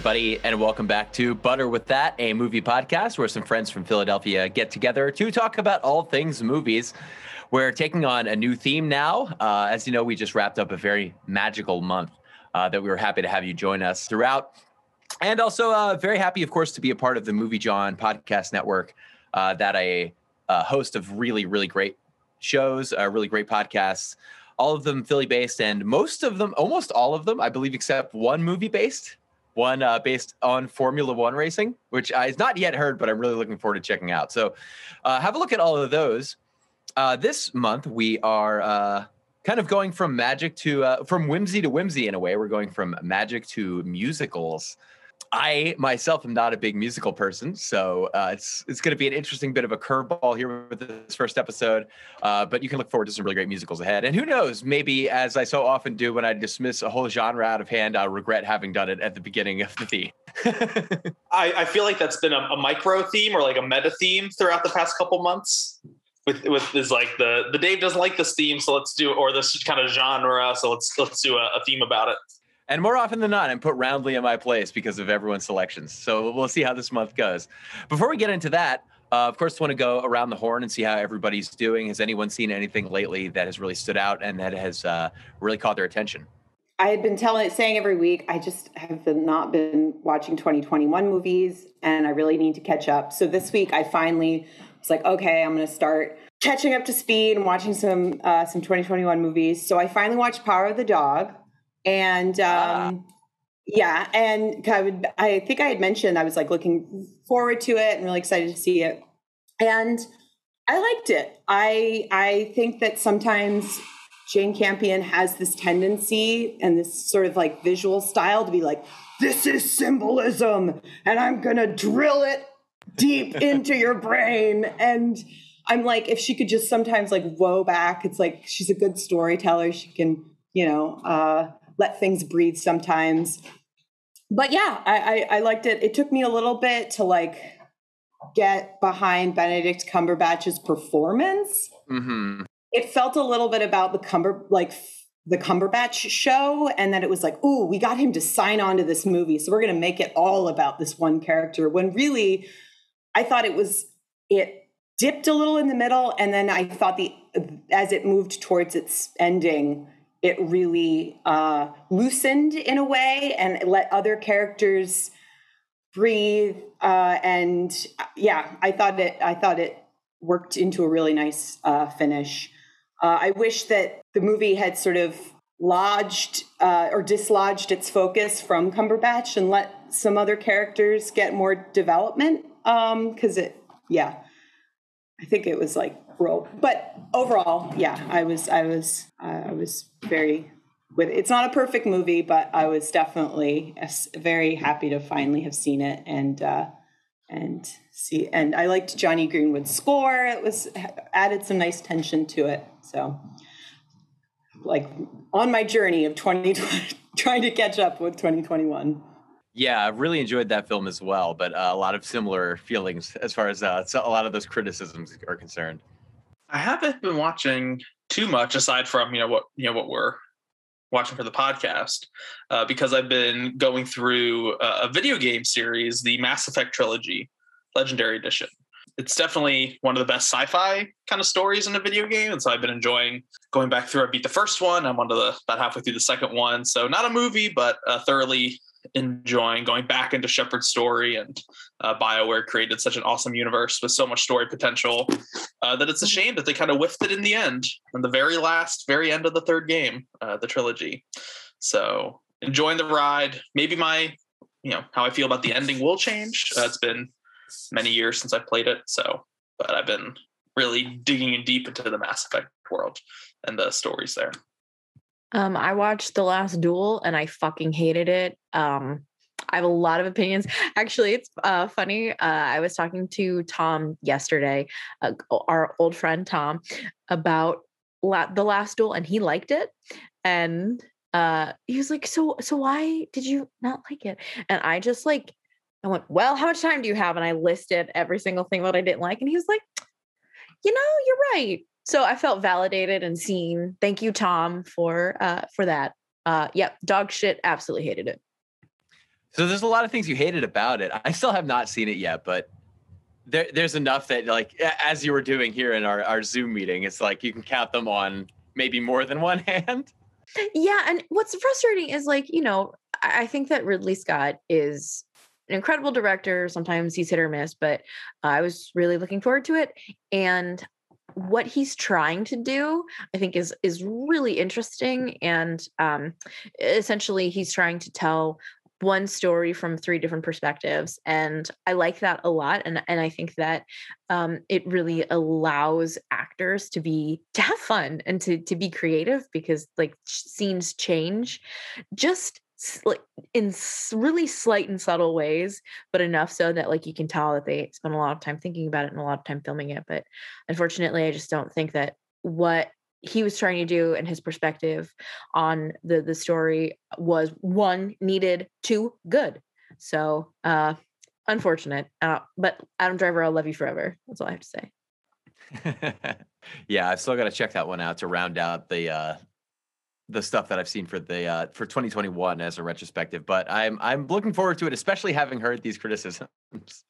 everybody, and welcome back to Butter with That, a movie podcast where some friends from Philadelphia get together to talk about all things movies. We're taking on a new theme now. Uh, as you know, we just wrapped up a very magical month uh, that we were happy to have you join us throughout. And also, uh, very happy, of course, to be a part of the Movie John podcast network uh, that I uh, host of really, really great shows, uh, really great podcasts all of them Philly based, and most of them, almost all of them, I believe, except one movie based, one uh, based on Formula One racing, which I've not yet heard, but I'm really looking forward to checking out. So uh, have a look at all of those. Uh, this month we are uh, kind of going from magic to uh, from whimsy to whimsy in a way. We're going from magic to musicals. I myself am not a big musical person, so uh, it's it's going to be an interesting bit of a curveball here with this first episode. Uh, but you can look forward to some really great musicals ahead. And who knows, maybe as I so often do when I dismiss a whole genre out of hand, I'll regret having done it at the beginning of the theme. I, I, feel like that's been a, a, micro theme or like a meta theme throughout the past couple months. With with is like the the Dave doesn't like this theme, so let's do or this kind of genre, so let's let's do a, a theme about it. And more often than not, I'm put roundly in my place because of everyone's selections. So we'll see how this month goes. Before we get into that, uh, of course, want to go around the horn and see how everybody's doing. Has anyone seen anything lately that has really stood out and that has uh, really caught their attention? I had been telling, saying every week, I just have been, not been watching 2021 movies, and I really need to catch up. So this week, I finally was like, okay, I'm going to start catching up to speed and watching some uh, some 2021 movies. So I finally watched Power of the Dog, and ah. um, yeah, and I would I think I had mentioned I was like looking forward to it and really excited to see it, and I liked it. I I think that sometimes Jane Campion has this tendency and this sort of like visual style to be like, this is symbolism, and I'm gonna drill it deep into your brain and. I'm like, if she could just sometimes like woe back, it's like she's a good storyteller. She can, you know, uh, let things breathe sometimes. But yeah, I, I, I liked it. It took me a little bit to like get behind Benedict Cumberbatch's performance. Mm-hmm. It felt a little bit about the Cumber like the Cumberbatch show, and that it was like, "Ooh, we got him to sign on to this movie, so we're going to make it all about this one character." When really, I thought it was it dipped a little in the middle, and then I thought the as it moved towards its ending, it really uh, loosened in a way and let other characters breathe. Uh, and uh, yeah, I thought it. I thought it worked into a really nice uh, finish. Uh, I wish that the movie had sort of lodged uh, or dislodged its focus from Cumberbatch and let some other characters get more development. Because um, it, yeah, I think it was like but overall, yeah, I was I was uh, I was very with it's not a perfect movie, but I was definitely very happy to finally have seen it and uh, and see. And I liked Jonny Greenwood's score; it was added some nice tension to it. So, like on my journey of 2020, trying to catch up with 2021. Yeah, I really enjoyed that film as well, but uh, a lot of similar feelings as far as uh, a lot of those criticisms are concerned. I haven't been watching too much aside from you know what you know what we're watching for the podcast uh, because I've been going through a, a video game series, the Mass Effect trilogy, Legendary Edition. It's definitely one of the best sci-fi kind of stories in a video game, and so I've been enjoying going back through. I beat the first one. I'm on to the about halfway through the second one, so not a movie, but uh, thoroughly enjoying going back into Shepard's story and uh, BioWare created such an awesome universe with so much story potential uh, that it's a shame that they kind of whiffed it in the end, in the very last, very end of the third game, uh, the trilogy. So enjoying the ride. Maybe my, you know, how I feel about the ending will change. Uh, it's been many years since I played it, so but I've been really digging in deep into the Mass Effect world and the stories there. Um, I watched The Last Duel and I fucking hated it. Um, I have a lot of opinions. Actually, it's uh, funny. Uh, I was talking to Tom yesterday, uh, our old friend Tom, about la- The Last Duel, and he liked it. And uh, he was like, "So, so why did you not like it?" And I just like, I went, "Well, how much time do you have?" And I listed every single thing that I didn't like, and he was like, "You know, you're right so I felt validated and seen. Thank you, Tom, for uh, for that. Uh, yep, dog shit. Absolutely hated it. So there's a lot of things you hated about it. I still have not seen it yet, but there, there's enough that like as you were doing here in our, our Zoom meeting, it's like you can count them on maybe more than one hand. Yeah, and what's frustrating is like, you know, I think that Ridley Scott is an incredible director. Sometimes he's hit or miss, but I was really looking forward to it. And what he's trying to do i think is is really interesting and um essentially he's trying to tell one story from three different perspectives and i like that a lot and and i think that um it really allows actors to be to have fun and to to be creative because like scenes change. Just like in really slight and subtle ways, but enough so that like you can tell that they spent a lot of time thinking about it and a lot of time filming it. But unfortunately, I just don't think that what he was trying to do and his perspective on the the story was one needed, two good. So uh unfortunate. Uh, but Adam Driver, I'll love you forever. That's all I have to say. yeah, I've still got to check that one out to round out the uh the stuff that I've seen for the uh, for 2021 as a retrospective, but I'm I'm looking forward to it, especially having heard these criticisms.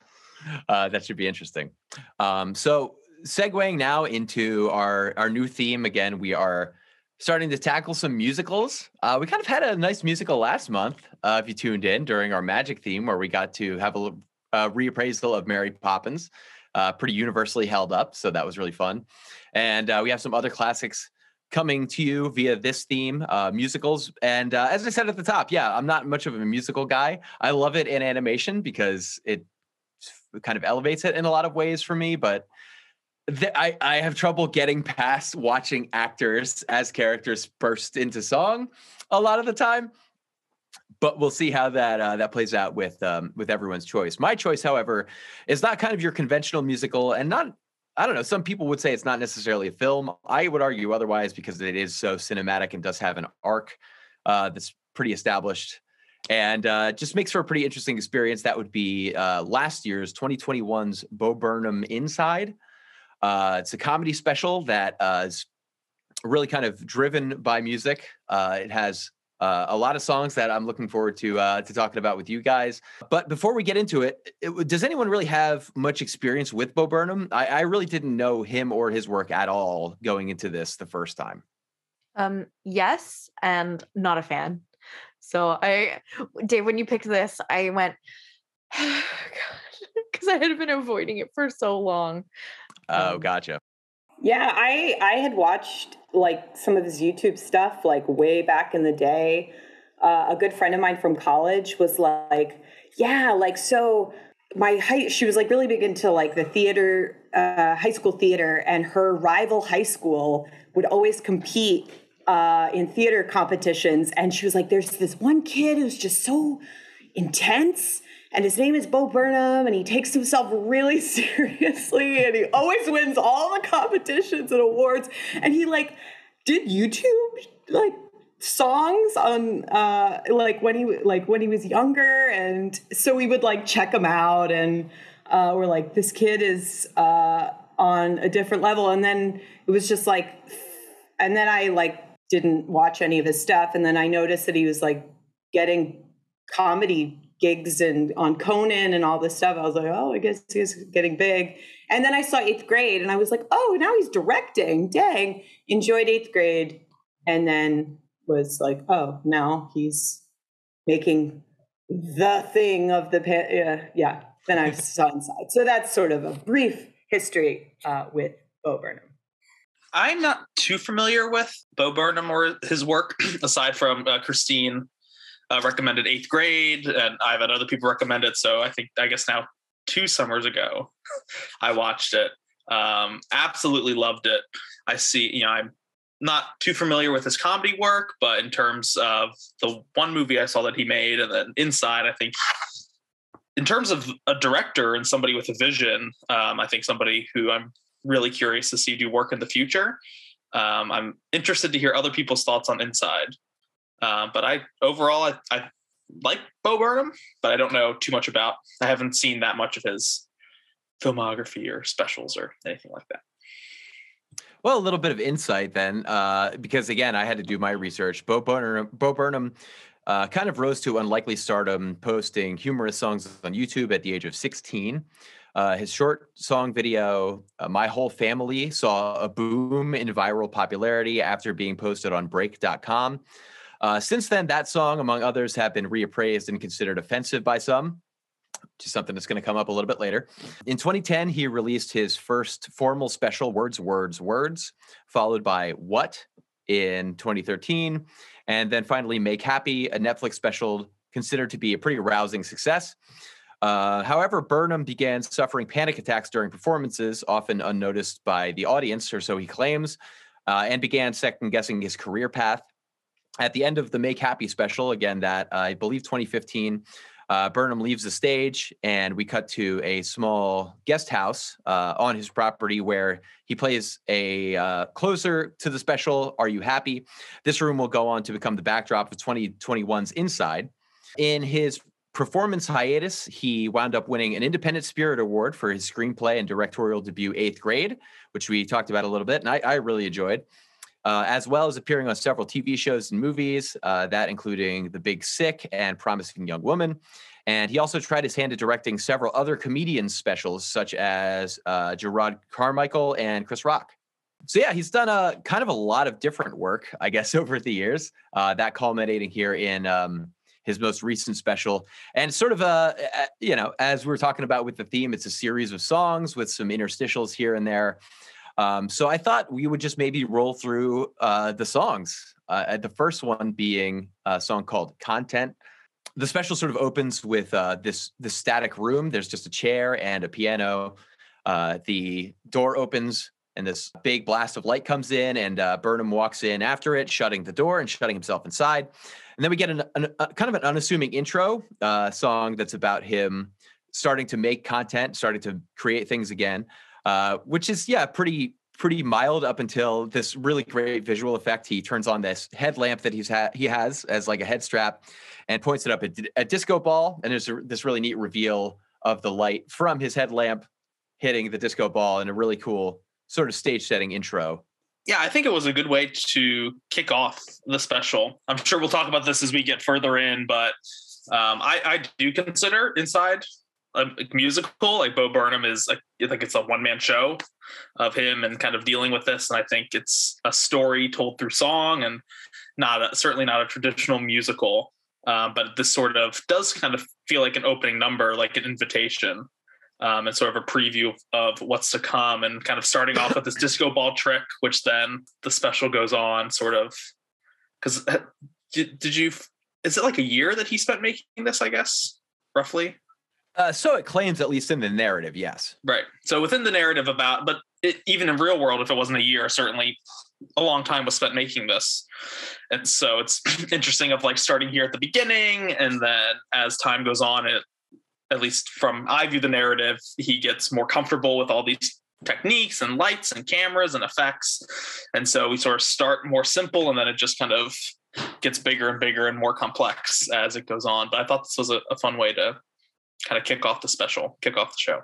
uh, that should be interesting. Um, so, segueing now into our our new theme again, we are starting to tackle some musicals. Uh, we kind of had a nice musical last month. Uh, if you tuned in during our magic theme, where we got to have a, a reappraisal of Mary Poppins, uh, pretty universally held up, so that was really fun. And uh, we have some other classics coming to you via this theme, uh, musicals. And uh, as I said at the top, yeah, I'm not much of a musical guy. I love it in animation because it kind of elevates it in a lot of ways for me. But th- I, I have trouble getting past watching actors as characters burst into song a lot of the time. But we'll see how that uh, that plays out with um, with everyone's choice. My choice, however, is not kind of your conventional musical, and not I don't know. Some people would say it's not necessarily a film. I would argue otherwise because it is so cinematic and does have an arc uh, that's pretty established and uh, just makes for a pretty interesting experience. That would be uh, last year's 2021's Bo Burnham Inside. Uh, it's a comedy special that uh, is really kind of driven by music. Uh, it has uh, a lot of songs that I'm looking forward to uh, to talking about with you guys. But before we get into it, it does anyone really have much experience with Bo Burnham? I, I, really didn't know him or his work at all going into this the first time. Um, yes, and not a fan. So I, Dave, when you picked this, I went, because I had been avoiding it for so long. Oh, um, gotcha. Yeah, I I had watched like some of his YouTube stuff like way back in the day. Uh, a good friend of mine from college was like, "Yeah, like so." My high, she was like really big into like the theater, uh, high school theater, and her rival high school would always compete uh, in theater competitions. And she was like, "There's this one kid who's just so intense." And his name is Bo Burnham, and he takes himself really seriously, and he always wins all the competitions and awards. And he like did YouTube like songs on uh like when he like when he was younger, and so we would like check him out, and uh, we're like, this kid is uh on a different level. And then it was just like, and then I like didn't watch any of his stuff, and then I noticed that he was like getting comedy gigs and on Conan and all this stuff. I was like, oh, I guess he's getting big. And then I saw eighth grade and I was like, oh, now he's directing. Dang. Enjoyed eighth grade. And then was like, oh, now he's making the thing of the, yeah. yeah. Then I saw inside. So that's sort of a brief history uh, with Bo Burnham. I'm not too familiar with Bo Burnham or his work, aside from uh, Christine uh, recommended eighth grade, and I've had other people recommend it. So I think I guess now two summers ago, I watched it. Um, absolutely loved it. I see, you know, I'm not too familiar with his comedy work, but in terms of the one movie I saw that he made, and then Inside, I think in terms of a director and somebody with a vision, um, I think somebody who I'm really curious to see do work in the future. Um, I'm interested to hear other people's thoughts on Inside. Uh, but I overall I, I like Bo Burnham, but I don't know too much about. I haven't seen that much of his filmography or specials or anything like that. Well, a little bit of insight then, uh, because again, I had to do my research. Bo Burnham, Bo Burnham uh, kind of rose to unlikely stardom, posting humorous songs on YouTube at the age of 16. Uh, his short song video, uh, My Whole Family, saw a boom in viral popularity after being posted on break.com. Uh, since then, that song, among others, have been reappraised and considered offensive by some, is something that's going to come up a little bit later. In 2010, he released his first formal special, Words, Words, Words, followed by What in 2013, and then finally Make Happy, a Netflix special considered to be a pretty rousing success. Uh, however, Burnham began suffering panic attacks during performances, often unnoticed by the audience, or so he claims, uh, and began second guessing his career path. At the end of the Make Happy special, again, that uh, I believe 2015, uh, Burnham leaves the stage, and we cut to a small guest house uh, on his property where he plays a uh, closer to the special Are You Happy? This room will go on to become the backdrop of 2021's Inside. In his performance hiatus, he wound up winning an Independent Spirit Award for his screenplay and directorial debut, Eighth Grade, which we talked about a little bit, and I, I really enjoyed. Uh, as well as appearing on several TV shows and movies, uh, that including The Big Sick and Promising Young Woman. And he also tried his hand at directing several other comedian specials, such as uh, Jerrod Carmichael and Chris Rock. So yeah, he's done a kind of a lot of different work, I guess, over the years. Uh, that culminating here in um, his most recent special. And sort of a, you know, as we are talking about with the theme, it's a series of songs with some interstitials here and there. Um, so I thought we would just maybe roll through uh, the songs. Uh, the first one being a song called "Content." The special sort of opens with uh, this this static room. There's just a chair and a piano. Uh, the door opens and this big blast of light comes in, and uh, Burnham walks in after it, shutting the door and shutting himself inside. And then we get an, an a, kind of an unassuming intro uh, song that's about him starting to make content, starting to create things again, uh, which is yeah, pretty pretty mild up until this really great visual effect. He turns on this headlamp that he's had he has as like a head strap, and points it up at a disco ball. And there's a, this really neat reveal of the light from his headlamp hitting the disco ball in a really cool sort of stage setting intro yeah, I think it was a good way to kick off the special. I'm sure we'll talk about this as we get further in, but um, I, I, do consider Inside a musical. Like Bo Burnham is, like, I think it's a one man show of him and kind of dealing with this, and I think it's a story told through song and not a, certainly not a traditional musical. Uh, but this sort of does kind of feel like an opening number, like an invitation um, and sort of a preview of what's to come and kind of starting off with this disco ball trick which then the special goes on sort of because uh, did, did you is it like a year that he spent making this i guess roughly uh, so it claims at least in the narrative yes right so within the narrative about but it, even in real world if it wasn't a year certainly a long time was spent making this and so it's interesting of like starting here at the beginning and then as time goes on it at least from I view the narrative, he gets more comfortable with all these techniques and lights and cameras and effects. And so we sort of start more simple and then it just kind of gets bigger and bigger and more complex as it goes on. But I thought this was a, a fun way to kind of kick off the special, kick off the show.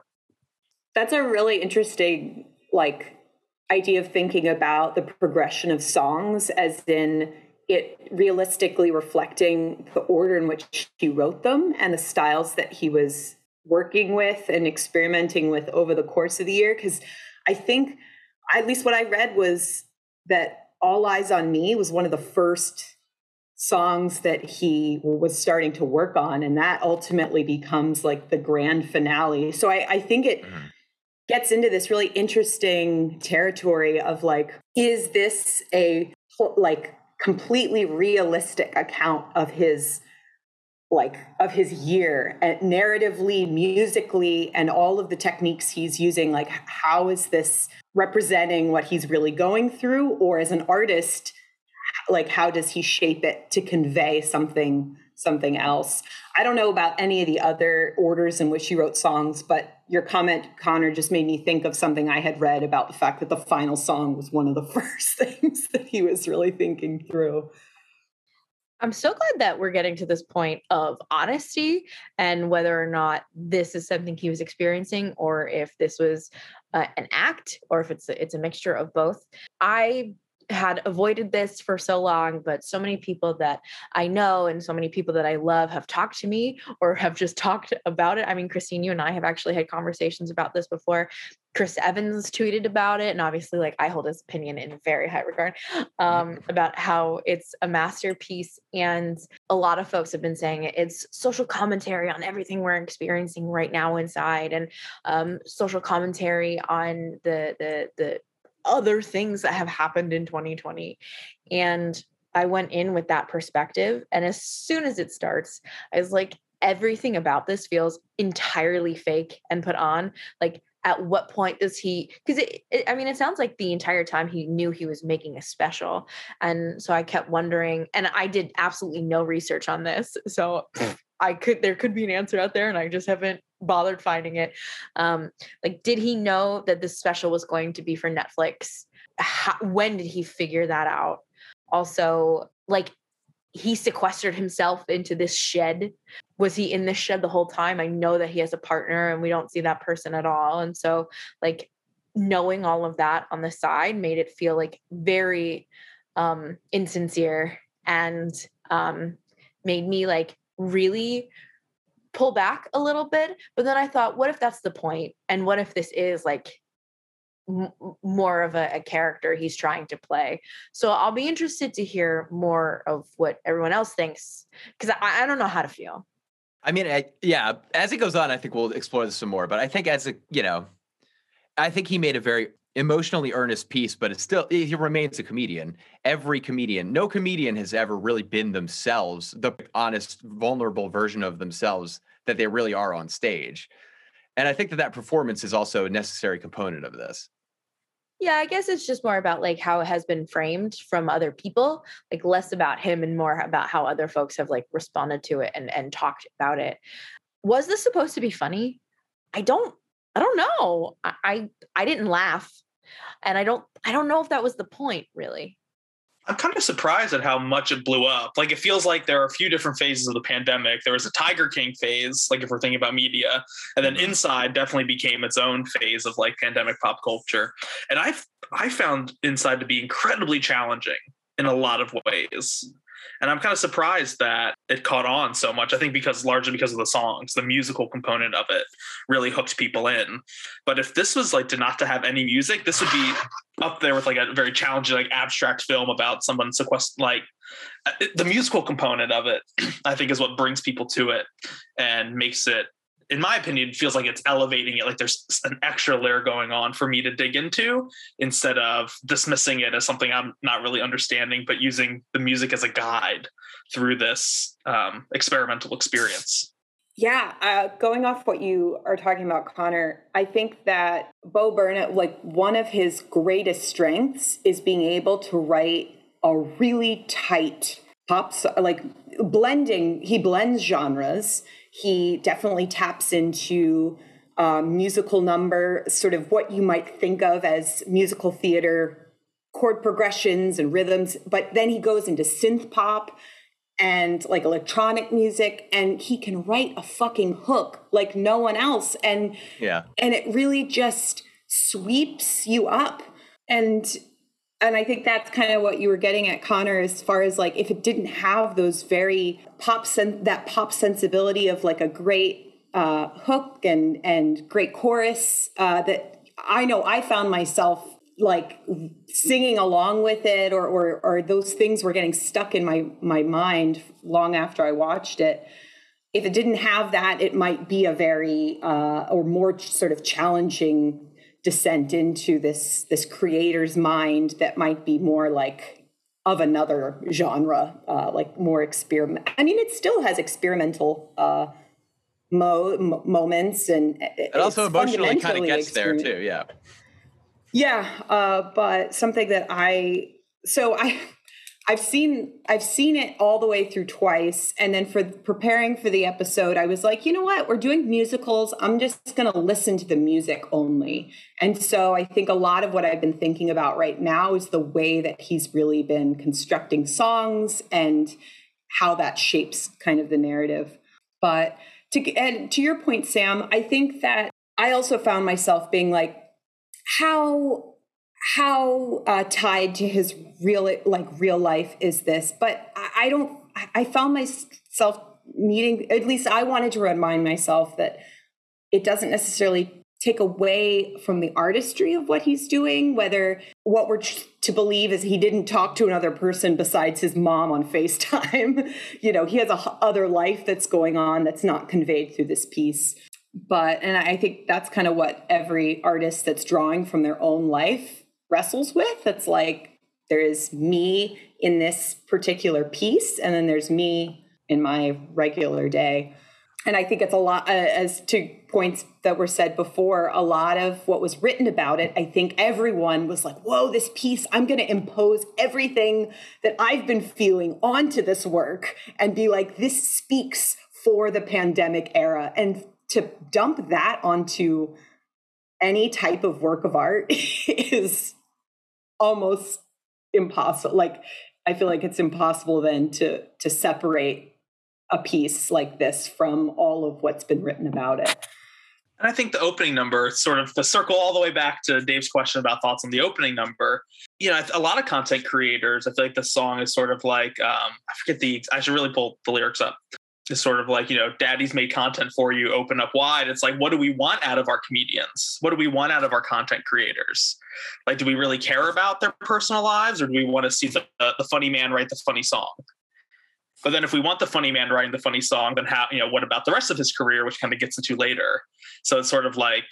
That's a really interesting like idea of thinking about the progression of songs as in it realistically reflecting the order in which he wrote them and the styles that he was working with and experimenting with over the course of the year. Because I think, at least what I read was that All Eyes on Me was one of the first songs that he was starting to work on. And that ultimately becomes like the grand finale. So I, I think it. Mm-hmm. Gets into this really interesting territory of like, is this a like completely realistic account of his like of his year and narratively musically and all of the techniques he's using like how is this representing what he's really going through or as an artist like how does he shape it to convey something something else i don't know about any of the other orders in which he wrote songs but your comment, Connor, just made me think of something I had read about the fact that the final song was one of the first things that he was really thinking through. I'm so glad that we're getting to this point of honesty and whether or not this is something he was experiencing or if this was uh, an act or if it's a, it's a mixture of both. I had avoided this for so long, but so many people that I know and so many people that I love have talked to me or have just talked about it. I mean, Christine, you and I have actually had conversations about this before. Chris Evans tweeted about it, and obviously, like I hold his opinion in very high regard um, about how it's a masterpiece. And a lot of folks have been saying it, it's social commentary on everything we're experiencing right now inside, and um, social commentary on the the the other things that have happened in 2020. And I went in with that perspective. And as soon as it starts, I was like, everything about this feels entirely fake and put on. Like, at what point does he because it, it, i mean it sounds like the entire time he knew he was making a special and so i kept wondering and i did absolutely no research on this so i could there could be an answer out there and i just haven't bothered finding it. Um, like, did he know that this special was going to be for Netflix? How, when did he figure that out? Also, like, he sequestered himself into this shed. Was he in this shed the whole time? I know that he has a partner and we don't see that person at all. And so, like, knowing all of that on the side made it feel like very um insincere and um made me like really pull back a little bit. But then I thought, what if that's the point? And what if this is like m- more of a, a, character he's trying to play? So I'll be interested to hear more of what everyone else thinks because I, I don't know how to feel. I mean, I, yeah, as it goes on, I think we'll explore this some more. But I think as a, you know, I think he made a very emotionally earnest piece, but it's still he remains a comedian. Every comedian, no comedian has ever really been themselves, the honest, vulnerable version of themselves that they really are on stage. And I think that that performance is also a necessary component of this. Yeah, I guess it's just more about like how it has been framed from other people, like less about him and more about how other folks have like responded to it and and talked about it. Was this supposed to be funny? I don't I don't know. I I, I didn't laugh and i don't i don't know if that was the point really I'm kind of surprised at how much it blew up. Like it feels like there are a few different phases of the pandemic. There was a Tiger King phase, like if we're thinking about media, and then mm-hmm. Inside definitely became its own phase of like pandemic pop culture. And I I found Inside to be incredibly challenging in a lot of ways. And I'm kind of surprised that it caught on so much. I think because largely because of the songs, the musical component of it really hooked people in. But if this was like to not to have any music, this would be up there with like a very challenging, like abstract film about someone sequest like uh, the musical component of it, I think is what brings people to it and makes it in my opinion, feels like it's elevating it. Like there's an extra layer going on for me to dig into instead of dismissing it as something I'm not really understanding, but using the music as a guide through this um, experimental experience. Yeah, uh, going off what you are talking about, Connor, I think that Bo Burnham, like one of his greatest strengths is being able to write a really tight pop, like blending. He blends genres he definitely taps into um, musical number, sort of what you might think of as musical theater chord progressions and rhythms. But then he goes into synth pop and like electronic music and he can write a fucking hook like no one else and yeah and it really just sweeps you up and and I think that's kind of what you were getting at, Connor, as far as like if it didn't have those very pop sen- that pop sensibility of like a great uh, hook and and great chorus uh, that I know I found myself like singing along with it or, or or those things were getting stuck in my my mind long after I watched it. If it didn't have that, it might be a very uh, or more sort of challenging descent into this this creator's mind that might be more like of another genre, uh, like more experiment. I mean, it still has experimental uh, mo- moments, and it also emotionally kind of gets there too. Yeah, yeah, uh, but something that I so I I've seen I've seen it all the way through twice and then for preparing for the episode I was like, you know what? We're doing musicals. I'm just going to listen to the music only. And so I think a lot of what I've been thinking about right now is the way that he's really been constructing songs and how that shapes kind of the narrative. But to and to your point Sam, I think that I also found myself being like how how uh, tied to his real like real life is this? But I, I don't i found myself needing at least i wanted to remind myself that it doesn't necessarily take away from the artistry of what he's doing whether what we're to believe is he didn't talk to another person besides his mom on facetime. You know he has a other life that's going on that's not conveyed through this piece. But and i think that's kind of what every artist that's drawing from their own life wrestles with it's like there is me in this particular piece and then there's me in my regular day and I think it's a lot, uh, as to points that were said before, a lot of what was written about it, I think everyone was like, whoa, this piece, I'm going to impose everything that I've been feeling onto this work and be like, this speaks for the pandemic era. And to dump that onto any type of work of art is almost impossible. Like, I feel like it's impossible then to to separate a piece like this from all of what's been written about it. And I think the opening number, sort of the circle all the way back to Dave's question about thoughts on the opening number. You know, a lot of content creators, I feel like the song is sort of like, um, I forget the, I should really pull the lyrics up. It's sort of like, you know, daddy's made content for you, open up wide. It's like, what do we want out of our comedians? What do we want out of our content creators? Like, do we really care about their personal lives or do we want to see the, the funny man write the funny song? But then if we want the funny man writing the funny song, then how, you know, what about the rest of his career, which kind of gets into later? So it's sort of like,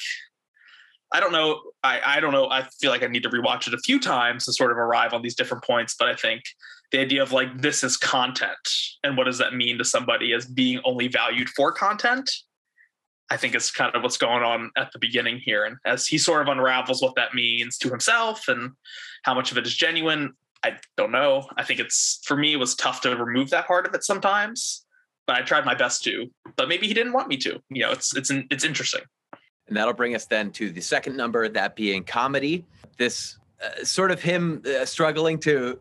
I don't know. I, I don't know. I feel like I need to rewatch it a few times to sort of arrive on these different points. But I think the idea of like, this is content. And what does that mean to somebody as being only valued for content? I think is kind of what's going on at the beginning here. And as he sort of unravels what that means to himself and how much of it is genuine, I don't know. I think it's for me it was tough to remove that part of it sometimes, but I tried my best to. But maybe he didn't want me to. You know, it's it's it's interesting. And that'll bring us then to the second number, that being comedy. This uh, sort of him uh, struggling to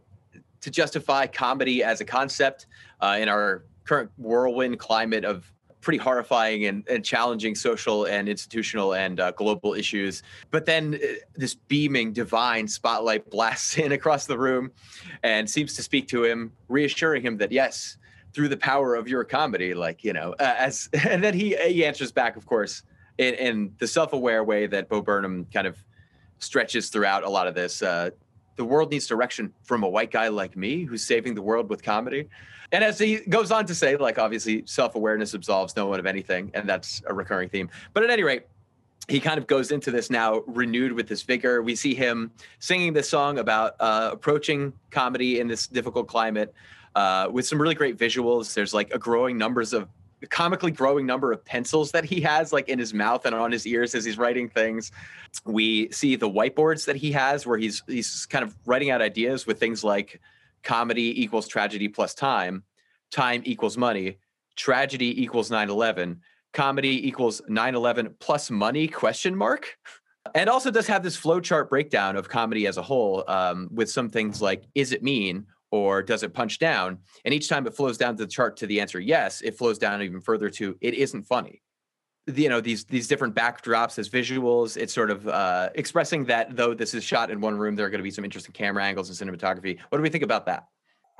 to justify comedy as a concept uh, in our current whirlwind climate of pretty horrifying and, and challenging social and institutional and uh, global issues. But then uh, this beaming divine spotlight blasts in across the room and seems to speak to him, reassuring him that yes, through the power of your comedy, like you know, uh, as and then he he answers back, of course, in, in the self-aware way that Bo Burnham kind of stretches throughout a lot of this. Uh, the world needs direction from a white guy like me who's saving the world with comedy. And as he goes on to say, like obviously self-awareness absolves no one of anything, and that's a recurring theme. But at any rate, he kind of goes into this now renewed with this vigor. We see him singing this song about uh, approaching comedy in this difficult climate uh, with some really great visuals. There's like a growing numbers of comically growing number of pencils that he has like in his mouth and on his ears as he's writing things. We see the whiteboards that he has where he's he's kind of writing out ideas with things like comedy equals tragedy plus time, time equals money, tragedy equals 9/11, comedy equals 9/11 plus money question mark. And also does have this flowchart breakdown of comedy as a whole um, with some things like is it mean or does it punch down? And each time it flows down to the chart to the answer yes, it flows down even further to it isn't funny. You know these these different backdrops as visuals it's sort of uh, expressing that though this is shot in one room there are going to be some interesting camera angles and cinematography. What do we think about that?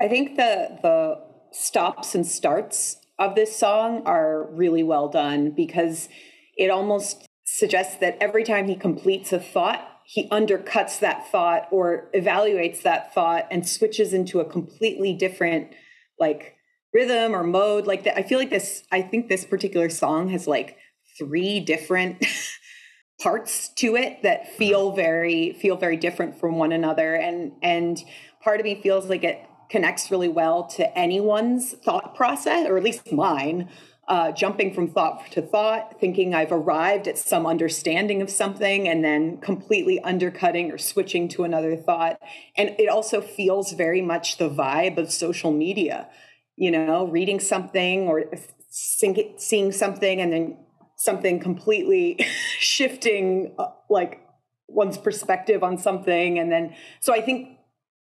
I think the the stops and starts of this song are really well done because it almost suggests that every time he completes a thought he undercuts that thought or evaluates that thought and switches into a completely different like rhythm or mode. Like that i feel like this i think this particular song has like three different parts to it that mm-hmm. feel very feel very different from one another. And and part of me feels like it connects really well to anyone's thought process or at least mine uh, jumping from thought to thought thinking i've arrived at some understanding of something and then completely undercutting or switching to another thought. And it also feels very much the vibe of social media you know reading something or seeing something and then something completely shifting uh, like one's perspective on something. And then so i think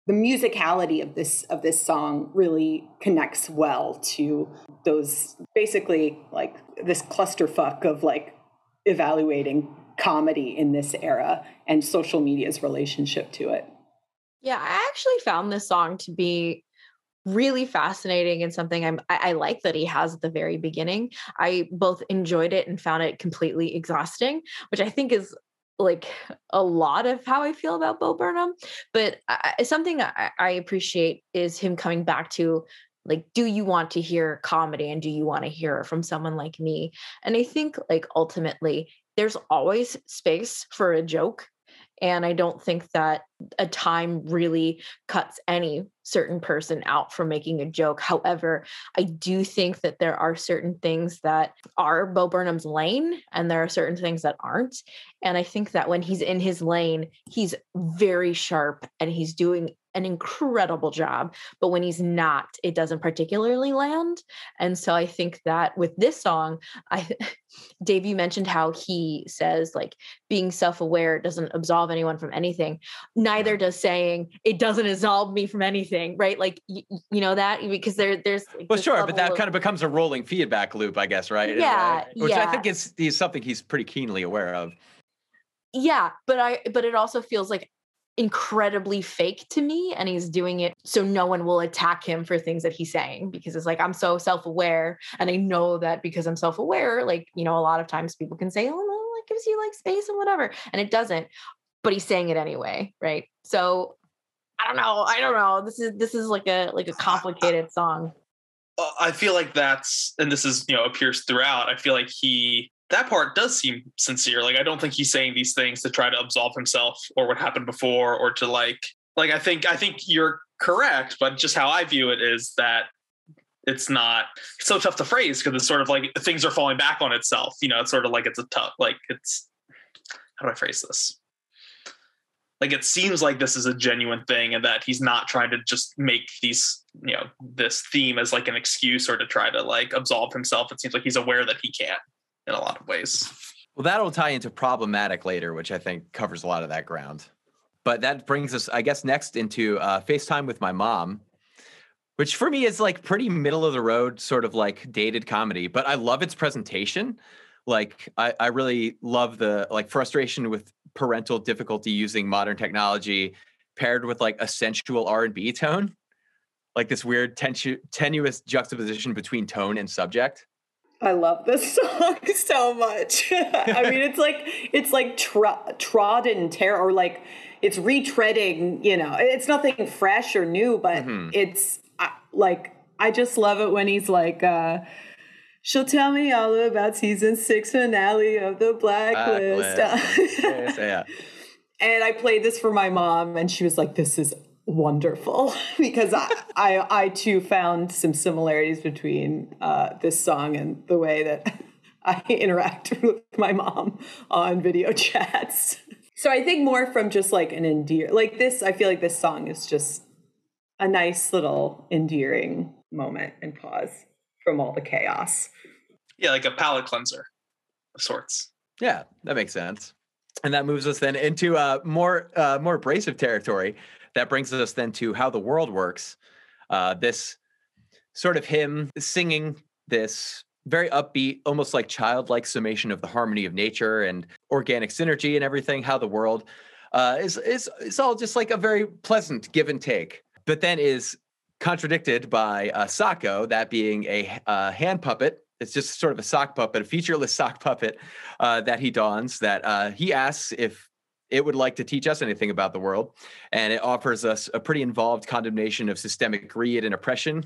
the musicality of this of this song really connects well to those basically like this clusterfuck of like evaluating comedy in this era and social media's relationship to it. Yeah, I actually found this song to be really fascinating and something I'm I, I, like that he has at the very beginning. I both enjoyed it and found it completely exhausting, which I think is like a lot of how I feel about Bo Burnham. But I, something I, I appreciate is him coming back to like do you want to hear comedy and do you want to hear from someone like me and i think like ultimately there's always space for a joke and I don't think that a time really cuts any certain person out from making a joke. However, I do think that there are certain things that are Bo Burnham's lane and there are certain things that aren't. And I think that when he's in his lane, he's very sharp and he's doing an incredible job. But when he's not, it doesn't particularly land. And so I think that with this song, I Dave, you mentioned how he says like being self-aware doesn't absolve anyone from anything. Neither does saying it doesn't absolve me from anything, right? Like you, you know that because there there's like, well sure, but that of, kind of becomes a rolling feedback loop, I guess, right? Yeah, Which yeah. I think is, is something he's pretty keenly aware of. Yeah, but I but it also feels like incredibly fake to me and he's doing it so no one will attack him for things that he's saying because it's like I'm so self-aware and I know that because I'm self-aware like you know a lot of times people can say oh well it gives you like space and whatever and it doesn't but he's saying it anyway right? So I don't know I don't know this is this is like a like a complicated song. I feel like that's and this is you know appears throughout I feel like he that part does seem sincere. Like I don't think he's saying these things to try to absolve himself or what happened before or to like like I think I think you're correct, but just how I view it is that it's not it's so tough to phrase because it's sort of like things are falling back on itself. You know, it's sort of like it's a tough like it's how do I phrase this? Like it seems like this is a genuine thing and that he's not trying to just make these, you know, this theme as like an excuse or to try to like absolve himself. It seems like he's aware that he can't in a lot of ways. Well, that'll tie into problematic later, which I think covers a lot of that ground. But that brings us, I guess, next into uh, FaceTime with my mom, which for me is like pretty middle of the road, sort of like dated comedy. But I love its presentation. Like I, I really love the like frustration with parental difficulty using modern technology paired with like a sensual R and B tone, like this weird tenu- tenuous juxtaposition between tone and subject. I love this song so much. I mean, it's like it's like tro- trodden terror, or like it's retreading. You know, it's nothing fresh or new, but mm-hmm. it's uh, like I just love it when he's like. uh She'll tell me all about season six finale of the Blacklist. Blacklist. yeah. And I played this for my mom, and she was like, "This is wonderful because I, I, I too found some similarities between uh, this song and the way that I interact with my mom on video chats. So I think more from just like an endear like this. I feel like this song is just a nice little endearing moment and pause from all the chaos. Yeah, like a palate cleanser of sorts. Yeah, that makes sense. And that moves us then into uh, more uh, more abrasive territory that brings us then to how the world works. Uh, this sort of him singing this very upbeat, almost like childlike summation of the harmony of nature and organic synergy and everything. How the world uh, is is all just like a very pleasant give and take, but then is contradicted by uh, Socko, that being a hand puppet. It's just sort of a sock puppet, a featureless sock puppet uh, that he dons. That uh, he asks if it would like to teach us anything about the world. And it offers us a pretty involved condemnation of systemic greed and oppression.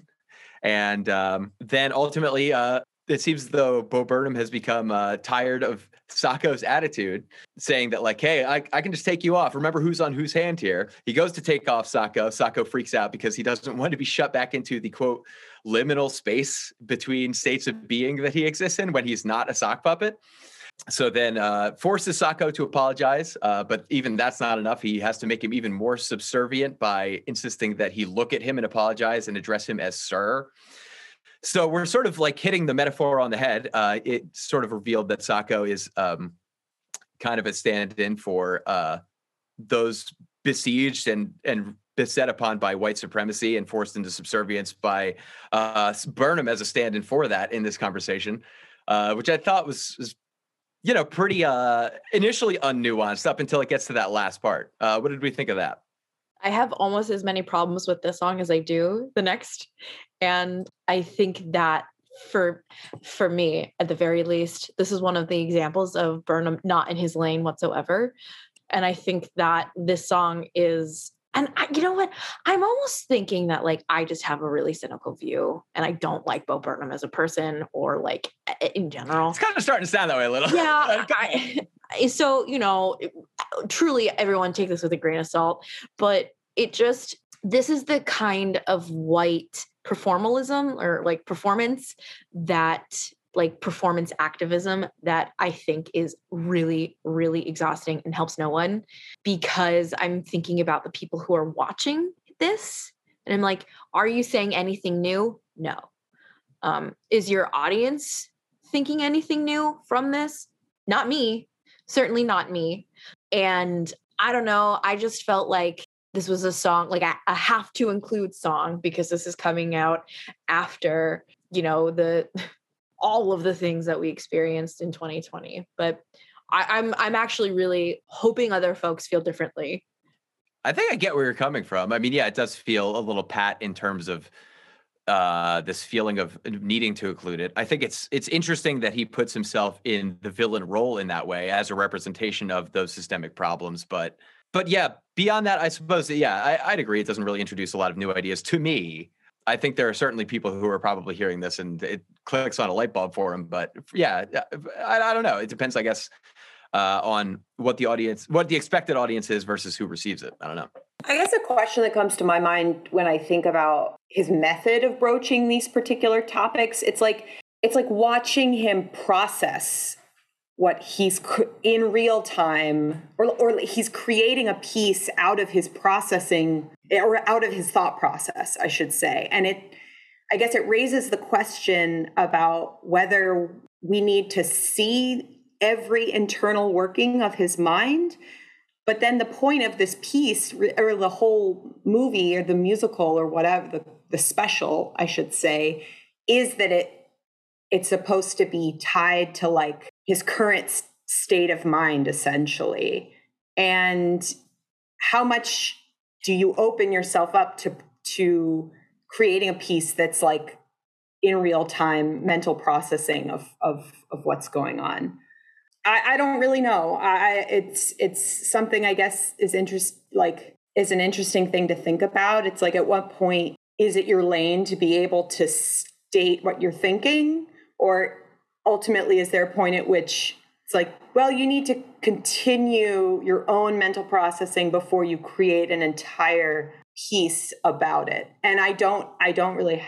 And um, then ultimately, uh, it seems though Bo Burnham has become uh, tired of Socko's attitude, saying that, like, hey, I, I can just take you off. Remember who's on whose hand here. He goes to take off Socko. Socko freaks out because he doesn't want to be shut back into the quote liminal space between states of being that he exists in when he's not a sock puppet so then uh, forces Socko to apologize, uh, but even that's not enough. He has to make him even more subservient by insisting that he look at him and apologize and address him as sir. So we're sort of like hitting the metaphor on the head. Uh, it sort of revealed that Socko is um, kind of a stand-in for uh, those besieged and and beset upon by white supremacy and forced into subservience by uh, Burnham as a stand-in for that in this conversation, uh, which I thought was, was you know, pretty uh initially unnuanced up until it gets to that last part. Uh, what did we think of that? I have almost as many problems with this song as I do the next. And I think that for for me at the very least this is one of the examples of burnham not in his lane whatsoever and i think that this song is and I, you know what? I'm almost thinking that like i just have a really cynical view and i don't like bo burnham as a person or like in general. It's kind of starting to sound that way a little. Yeah I, so you know truly everyone take this with a grain of salt but it just this is the kind of white performalism or like performance that like performance activism that I think is really, really exhausting and helps no one because I'm thinking about the people who are watching this. And I'm like, are you saying anything new? No. Um, is your audience thinking anything new from this? Not me. Certainly not me. And I don't know. I just felt like this was a song like a, a have to include song because this is coming out after you know the all of the things that we experienced in 2020 but I, i'm i'm actually really hoping other folks feel differently i think i get where you're coming from i mean yeah it does feel a little pat in terms of uh, this feeling of needing to include it. I think it's it's interesting that he puts himself in the villain role in that way as a representation of those systemic problems. But but yeah, beyond that, I suppose, yeah, I, would agree. It doesn't really introduce a lot of new ideas to me. I think there are certainly people who are probably hearing this and it clicks on a light bulb for them. But yeah, I, I don't know. It depends, I guess, uh, on what the audience, what the expected audience is versus who receives it. I don't know. I guess a question that comes to my mind when I think about his method of broaching these particular topics, it's like it's like watching him process what he's in real time or, or he's creating a piece out of his processing or out of his thought process i should say. And it i guess it raises the question about whether we need to see every internal working of his mind. But then the point of this piece or the whole movie or the musical or whatever the, the special i should say is that it it's supposed to be tied to like his current state of mind essentially. And how much do you open yourself up to to creating a piece that's like in real time mental processing of of of what's going on? I i don't really know. I it's it's something i guess is interest like is an interesting thing to think about. It's like at what point is it your lane to be able to state what you're thinking? Or ultimately is there a point at which it's like well you need to continue your own mental processing before you create an entire piece about it? And i don't i don't really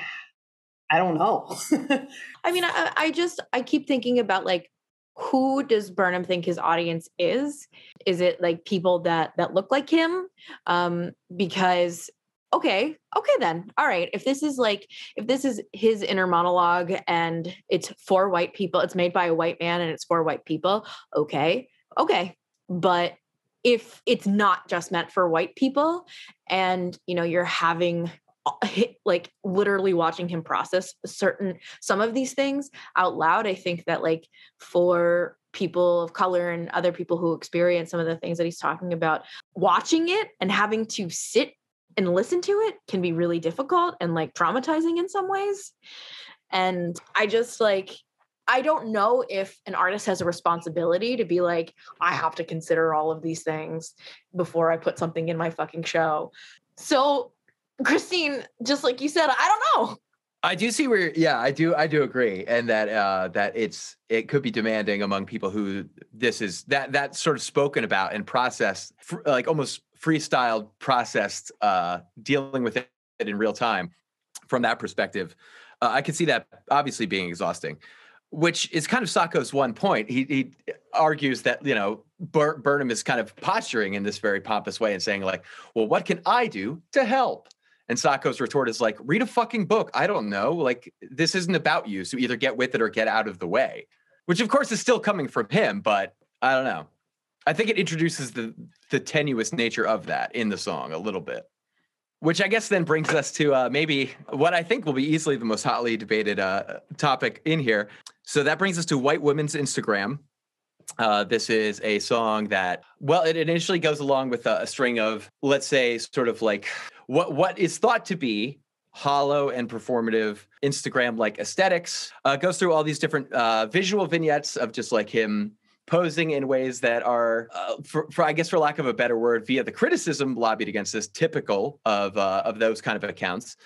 i don't know. I mean I, I just i keep thinking about like who does burnham think his audience is? Is it like people that that look like him? Um because okay okay then all right if this is like if this is his inner monologue and it's for white people it's made by a white man and it's for white people okay okay but if it's not just meant for white people and you know you're having like literally watching him process certain some of these things out loud i think that like for people of color and other people who experience some of the things that he's talking about watching it and having to sit and listen to it can be really difficult and like traumatizing in some ways. And I just like, I don't know if an artist has a responsibility to be like, I have to consider all of these things before I put something in my fucking show. So, Christine, just like you said, I don't know. I do see where, yeah, I do, I do agree, and that uh, that it's it could be demanding among people who this is that that sort of spoken about and processed, like almost freestyled, processed, uh, dealing with it in real time. From that perspective, uh, I can see that obviously being exhausting. Which is kind of Socko's one point. He, he argues that you know Bur- Burnham is kind of posturing in this very pompous way and saying like, "Well, what can I do to help?" And Socko's retort is like, read a fucking book. I don't know. Like, this isn't about you. So either get with it or get out of the way, which of course is still coming from him, but I don't know. I think it introduces the the tenuous nature of that in the song a little bit. Which I guess then brings us to uh, maybe what I think will be easily the most hotly debated uh, topic in here. So that brings us to white women's Instagram. Uh, this is a song that, well, it initially goes along with a, a string of, let's say, sort of like what what is thought to be hollow and performative Instagram like aesthetics. Uh, goes through all these different uh, visual vignettes of just like him posing in ways that are, uh, for, for, I guess, for lack of a better word, via the criticism lobbied against this, typical of uh, of those kind of accounts.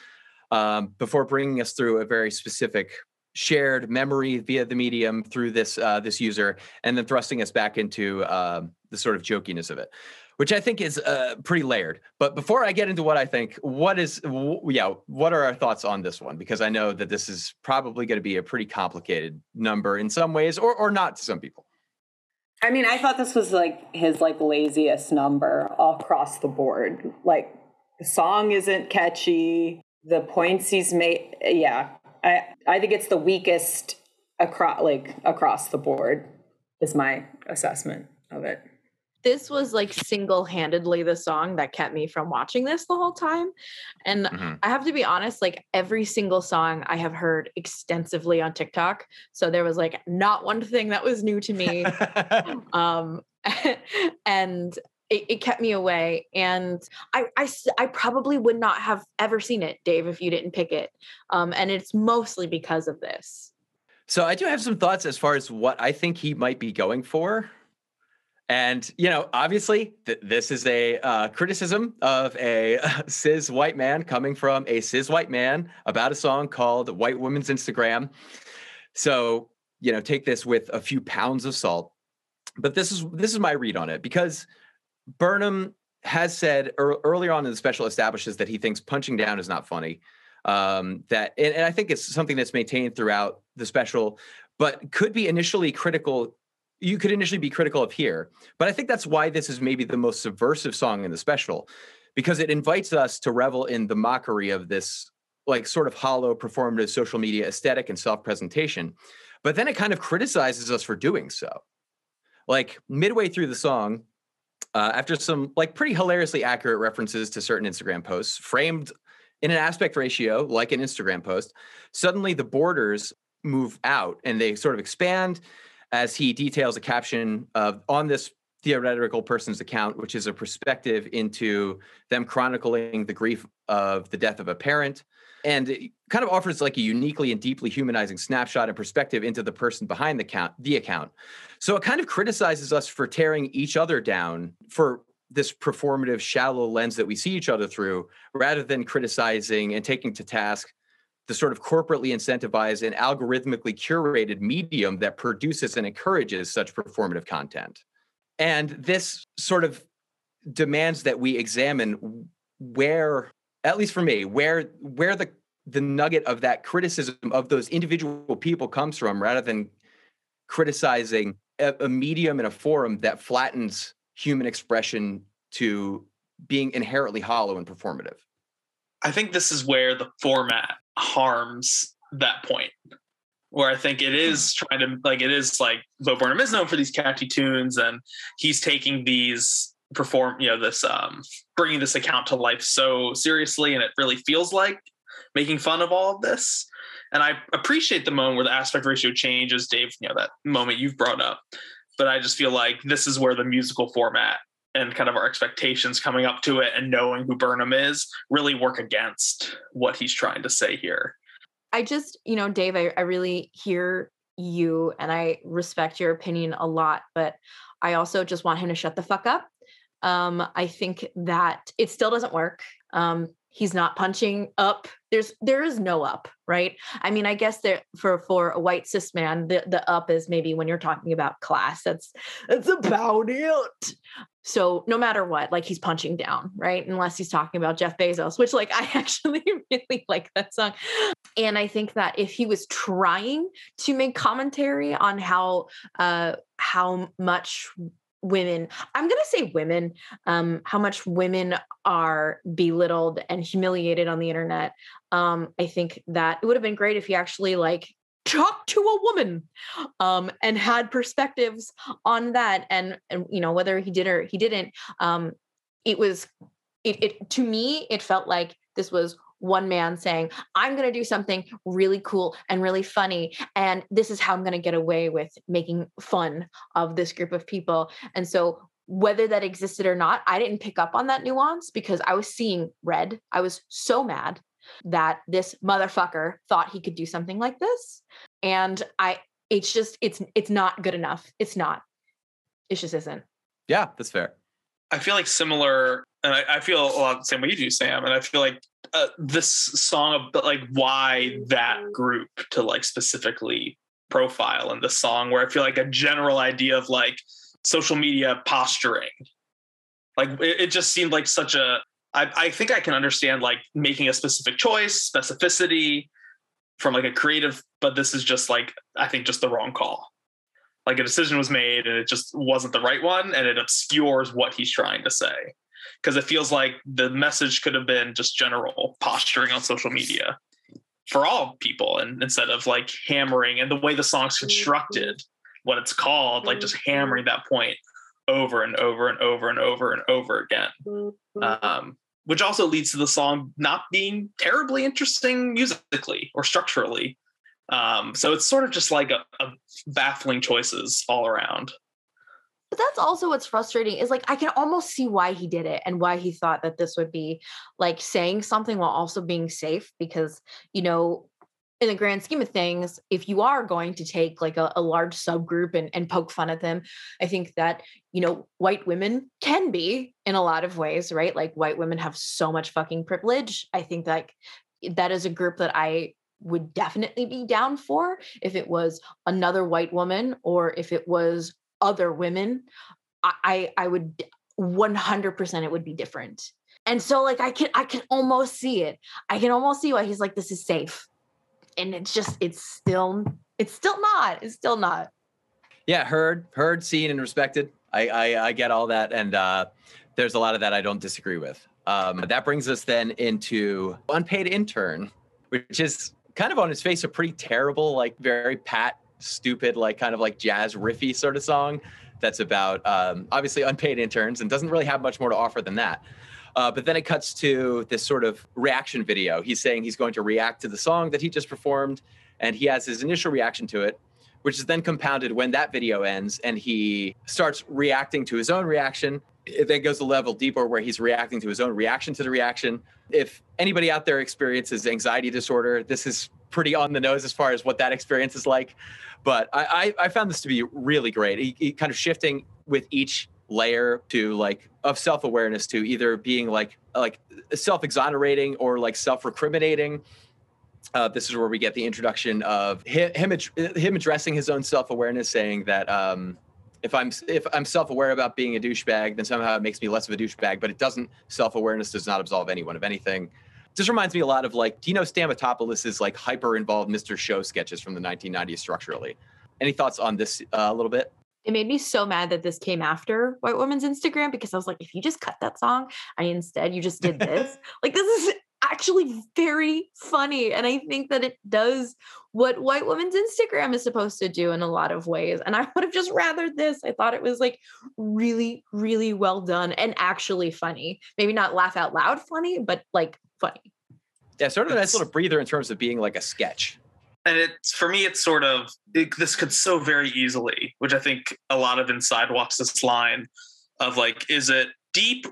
Um, before bringing us through a very specific shared memory via the medium through this uh, this user, and then thrusting us back into uh, the sort of jokiness of it, which I think is uh, pretty layered. But before I get into what I think, what is w- yeah, what are our thoughts on this one? Because I know that this is probably going to be a pretty complicated number in some ways, or or not to some people. I mean, I thought this was like his like laziest number all across the board. Like the song isn't catchy. The points he's made, yeah, I I think it's the weakest across like across the board is my assessment of it. This was like single-handedly the song that kept me from watching this the whole time. And mm-hmm. I have to be honest, like every single song I have heard extensively on TikTok. So there was like not one thing that was new to me. um and it, it, kept me away and I, I i probably would not have ever seen it dave if you didn't pick it um, and it's mostly because of this so i do have some thoughts as far as what i think he might be going for and you know obviously th- this is a uh, criticism of a cis white man coming from a cis white man about a song called white woman's instagram so you know take this with a few pounds of salt but this is this is my read on it because Burnham has said er, earlier on in the special establishes that he thinks punching down is not funny. Um, that and, and I think it's something that's maintained throughout the special, but could be initially critical. You could initially be critical of here, but I think that's why this is maybe the most subversive song in the special, because it invites us to revel in the mockery of this like sort of hollow performative social media aesthetic and self-presentation. But then it kind of criticizes us for doing so. Like midway through the song, uh, after some like pretty hilariously accurate references to certain Instagram posts, framed in an aspect ratio like an Instagram post, suddenly the borders move out and they sort of expand as he details a caption of on this theoretical person's account, which is a perspective into them chronicling the grief of the death of a parent, and it kind of offers like a uniquely and deeply humanizing snapshot and perspective into the person behind the the account. So it kind of criticizes us for tearing each other down for this performative shallow lens that we see each other through rather than criticizing and taking to task the sort of corporately incentivized and algorithmically curated medium that produces and encourages such performative content and this sort of demands that we examine where at least for me, where where the the nugget of that criticism of those individual people comes from, rather than criticizing a, a medium and a forum that flattens human expression to being inherently hollow and performative. I think this is where the format harms that point. Where I think it is trying to like it is like Bo Burnham is known for these catchy tunes, and he's taking these perform you know this um bringing this account to life so seriously and it really feels like making fun of all of this. And i appreciate the moment where the aspect ratio changes dave you know that moment you've brought up. But i just feel like this is where the musical format and kind of our expectations coming up to it and knowing who burnham is really work against what he's trying to say here i just you know dave i, I really hear you and i respect your opinion a lot but I also just want him to shut the fuck up um, I think that it still doesn't work. Um, he's not punching up. There's there is no up, right? I mean, I guess there for for a white cis man, the the up is maybe when you're talking about class. That's that's about it. So no matter what, like he's punching down, right? Unless he's talking about Jeff Bezos, which like I actually really like that song. And I think that if he was trying to make commentary on how uh how much women i'm going to say women um, how much women are belittled and humiliated on the internet um, i think that it would have been great if he actually like talked to a woman um, and had perspectives on that and and you know whether he did or he didn't um, it was it, it to me it felt like this was one man saying, I'm going to do something really cool and really funny. And this is how I'm going to get away with making fun of this group of people. And so, whether that existed or not, I didn't pick up on that nuance because I was seeing red. I was so mad that this motherfucker thought he could do something like this. And I, it's just, it's, it's not good enough. It's not. It just isn't. Yeah, that's fair. I feel like similar, and I, I feel a lot the same way you do, Sam. And I feel like uh, this song, but like why that group to like specifically profile in the song, where I feel like a general idea of like social media posturing, like it, it just seemed like such a. I, I think I can understand like making a specific choice, specificity from like a creative, but this is just like I think just the wrong call. Like a decision was made and it just wasn't the right one and it obscures what he's trying to say. Because it feels like the message could have been just general posturing on social media for all people and instead of like hammering and the way the song's mm-hmm. constructed what it's called like just mm-hmm. hammering that point over and over and over and over and over again. Mm-hmm. Um, which also leads to the song not being terribly interesting musically or structurally um, so it's sort of just like a, a baffling choices all around. But that's also what's frustrating is like I can almost see why he did it and why he thought that this would be like saying something while also being safe because you know in the grand scheme of things, if you are going to take like a, a, large subgroup and, and poke fun at them, I think that, you know, white women can be in a lot of ways, right? Like white women have so much fucking privilege. I think that that is a group that I would definitely be down for if it was another white woman or if it was other women. I I would 100% it would be different. And so like I can I can almost see it. I can almost see why he's like this is safe. And it's just it's still it's still not. It's still not. Yeah, heard, heard, seen, and respected. I I, I get all that, and uh, there's a lot of that I don't disagree with. Um, that brings us then into unpaid intern, which is kind of on his face a pretty terrible, like very pat, stupid, like kind of like jazz riffy sort of song that's about um, obviously unpaid interns and doesn't really have much more to offer than that. Uh, but then it cuts to this sort of reaction video. He's saying he's going to react to the song that he just performed, and he has his initial reaction to it, which is then compounded when that video ends and he starts reacting to his own reaction. It then goes a level deeper where he's reacting to his own reaction to the reaction if anybody out there experiences anxiety disorder, this is pretty on the nose as far as what that experience is like. But I, I, I found this to be really great. He, he kind of shifting with each layer to like of self-awareness to either being like like self-exonerating or like self-recriminating uh, this is where we get the introduction of him him, addressing his own self-awareness saying that um, if I'm if I'm self-aware about being a douchebag, then somehow it makes me less of a douchebag. But it doesn't. Self-awareness does not absolve anyone of anything. This reminds me a lot of like Dino Stamatopoulos' like hyper involved Mr. Show sketches from the 1990s structurally. Any thoughts on this uh, a little bit? It made me so mad that this came after White Woman's Instagram because I was like, if you just cut that song, I instead you just did this. like this is actually very funny. And I think that it does what White Woman's Instagram is supposed to do in a lot of ways. And I would have just rather this. I thought it was like really, really well done and actually funny. Maybe not laugh out loud funny, but like funny. Yeah, sort of a nice little breather in terms of being like a sketch. And it's for me, it's sort of it, this could so very easily, which I think a lot of inside walks this line of like, is it deep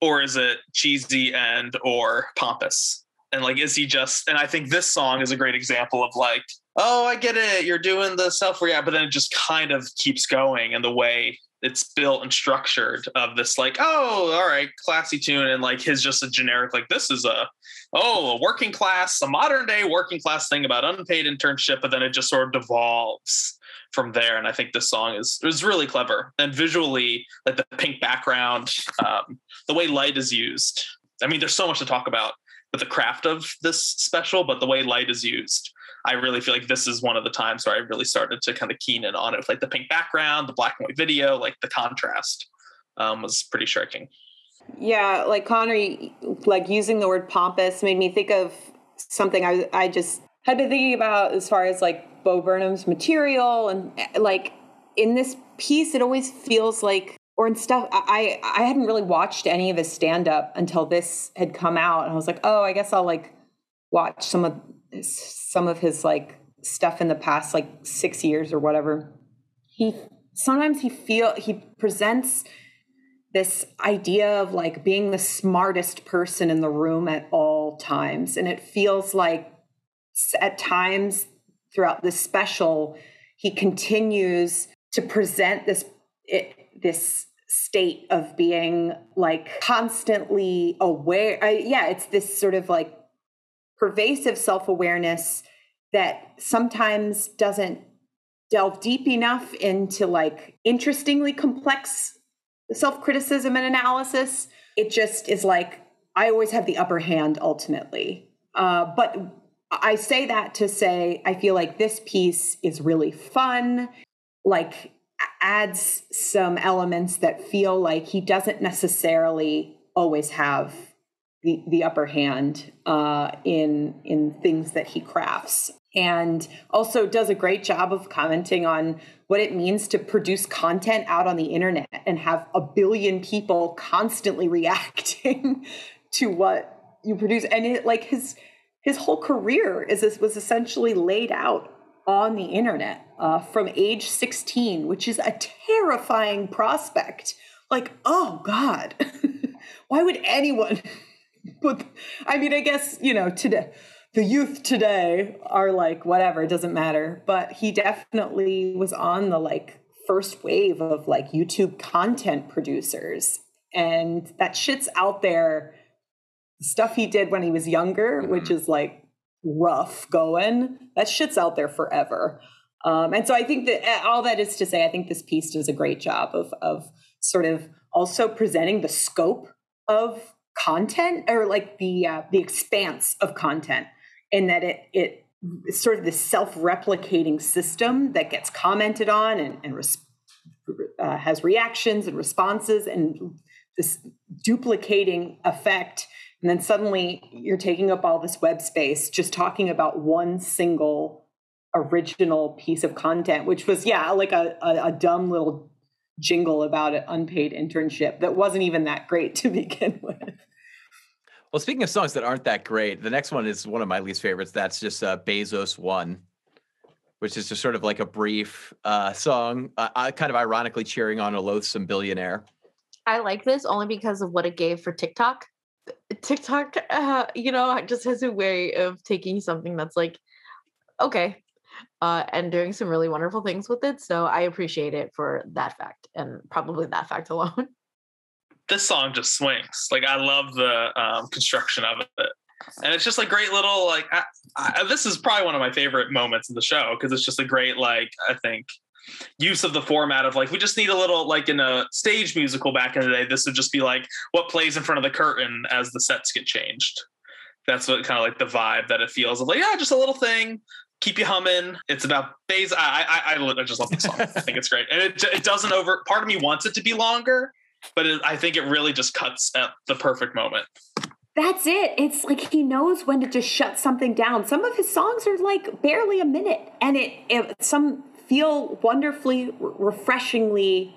or is it cheesy and or pompous? And like, is he just? And I think this song is a great example of like, oh, I get it, you're doing the self react, but then it just kind of keeps going, and the way it's built and structured of this like, oh, all right, classy tune, and like his just a generic like this is a oh a working class, a modern day working class thing about unpaid internship, but then it just sort of devolves from there. And I think this song is is really clever and visually, like the pink background, um, the way light is used. I mean, there's so much to talk about the craft of this special, but the way light is used, I really feel like this is one of the times where I really started to kind of keen in on it, with like the pink background, the black and white video, like the contrast um, was pretty striking. Yeah, like Connor, like using the word pompous made me think of something I I just had been thinking about as far as like Bo Burnham's material and like in this piece, it always feels like or in stuff I I hadn't really watched any of his stand up until this had come out and I was like, "Oh, I guess I'll like watch some of some of his like stuff in the past like 6 years or whatever." He sometimes he feel he presents this idea of like being the smartest person in the room at all times and it feels like at times throughout this special he continues to present this it, this state of being like constantly aware uh, yeah it's this sort of like pervasive self-awareness that sometimes doesn't delve deep enough into like interestingly complex self-criticism and analysis. It just is like i always have the upper hand ultimately. Uh, but i say that to say i feel like this piece is really fun. Like adds some elements that feel like he doesn't necessarily always have the, the upper hand uh, in in things that he crafts. And also does a great job of commenting on what it means to produce content out on the internet and have a billion people constantly reacting to what you produce. And it like his his whole career is this was essentially laid out on the internet uh, from age 16 which is a terrifying prospect. Like oh god. Why would anyone put i mean i guess you know today the youth today are like whatever it doesn't matter. But he definitely was on the like first wave of like youtube content producers. And that shit's out there. Stuff he did when he was younger mm-hmm. which is like rough going. That shit's out there forever. Um, and so i think that eh, all that is to say i think this piece does a great job of of sort of also presenting the scope of content or like the uh, the expanse of content in that it it sort of this self-replicating system that gets commented on and, and res- uh, has reactions and responses and this duplicating effect and then suddenly you're taking up all this web space just talking about one single original piece of content which was yeah like a, a, a dumb little jingle about an unpaid internship that wasn't even that great to begin with well, speaking of songs that aren't that great, the next one is one of my least favorites. That's just uh, Bezos One, which is just sort of like a brief uh, song, uh, kind of ironically cheering on a loathsome billionaire. I like this only because of what it gave for TikTok. TikTok, uh, you know, just has a way of taking something that's like, okay, uh, and doing some really wonderful things with it. So I appreciate it for that fact and probably that fact alone. this song just swings. Like I love the um, construction of it, and it's just a great little like. I, I, this is probably one of my favorite moments in the show because it's just a great like I think use of the format of like we just need a little like in a stage musical back in the day. This would just be like what plays in front of the curtain as the sets get changed. That's what kind of like the vibe that it feels of like yeah, just a little thing keep you humming. It's about Bays. I, I I just love the song. I think it's great, and it it doesn't over. Part of me wants it to be longer, but it, I think it really just cuts at the perfect moment. That's it. It's like he knows when to just shut something down. Some of his songs are like barely a minute, and it, it some feel wonderfully, refreshingly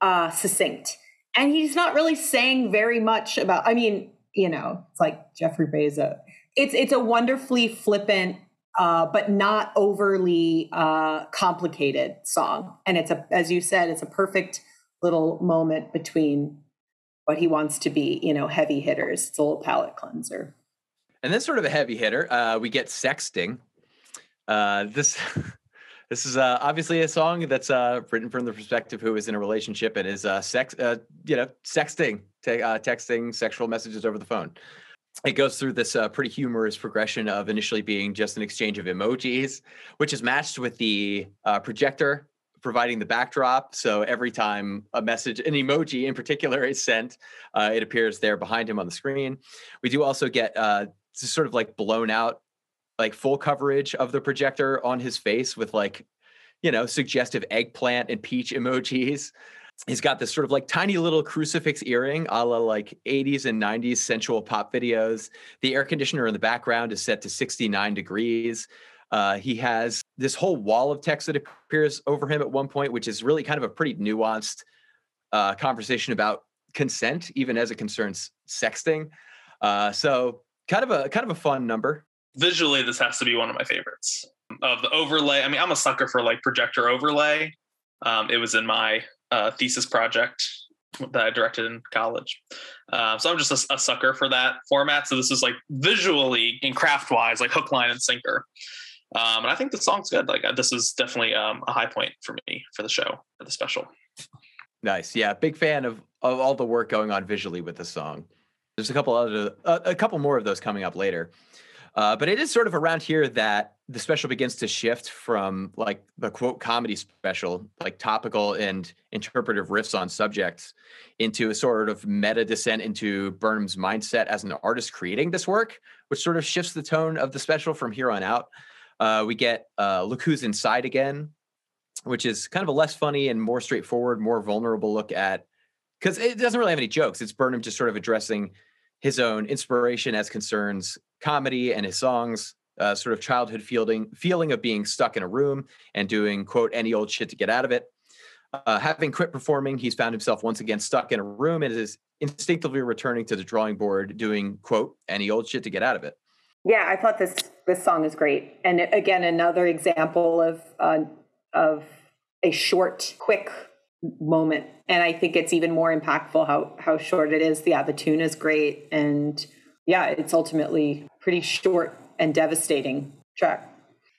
uh, succinct. And he's not really saying very much about. I mean, you know, it's like Jeffrey Bezos. It's it's a wonderfully flippant, uh, but not overly uh, complicated song, and it's a, as you said, it's a perfect little moment between what he wants to be, you know, heavy hitters. It's a little palate cleanser. And then sort of a heavy hitter, uh, we get sexting. Uh, this this is uh, obviously a song that's uh, written from the perspective who is in a relationship and is uh, sex, uh, you know, sexting, te- uh, texting sexual messages over the phone. It goes through this uh, pretty humorous progression of initially being just an exchange of emojis, which is matched with the projector providing the backdrop. So every time a message, an emoji in particular, is sent, it appears there behind him on the screen. We do also get sort of like blown out, like full coverage of the projector on his face with like, you know, suggestive eggplant and peach emojis. He's got this sort of like tiny little crucifix earring, a la like 80s and 90s sensual pop videos. The air conditioner in the background is set to 69 degrees. Uh, he has this whole wall of text that appears over him at one point, which is really kind of a pretty nuanced uh, conversation about consent, even as it concerns sexting. Uh, so kind of a kind of a fun number. Visually, this has to be one of my favorites. Of the overlay, I mean, I'm a sucker for like projector overlay. Um, it was in my uh, thesis project that I directed in college. Uh, so I'm just a, a, sucker for that format. So this is like visually and craft wise, like hook, line, and sinker. Um, and I think the song's good. Like uh, this is definitely um, a high point for me for the show for the special. Nice, yeah, big fan of of all the work going on visually with the song. There's a couple other uh, a couple more of those coming up later. Uh, but it is sort of around here that the special begins to shift from like the quote comedy special, like topical and interpretive riffs on subjects, into a sort of meta descent into Burnham's mindset as an artist creating this work, which sort of shifts the tone of the special from here on out. Uh, we get uh, Look Who's Inside Again, which is kind of a less funny and more straightforward, more vulnerable look at, because it doesn't really have any jokes. It's Burnham just sort of addressing his own inspiration as concerns comedy and his songs, uh, sort of childhood feeling feeling of being stuck in a room and doing quote any old shit to get out of it. Uh, having quit performing, he's found himself once again stuck in a room and is instinctively returning to the drawing board, doing quote any old shit to get out of it. Yeah, I thought this this song is great, and again another example of uh, of a short, quick moment and i think it's even more impactful how how short it is yeah the tune is great and yeah it's ultimately pretty short and devastating track.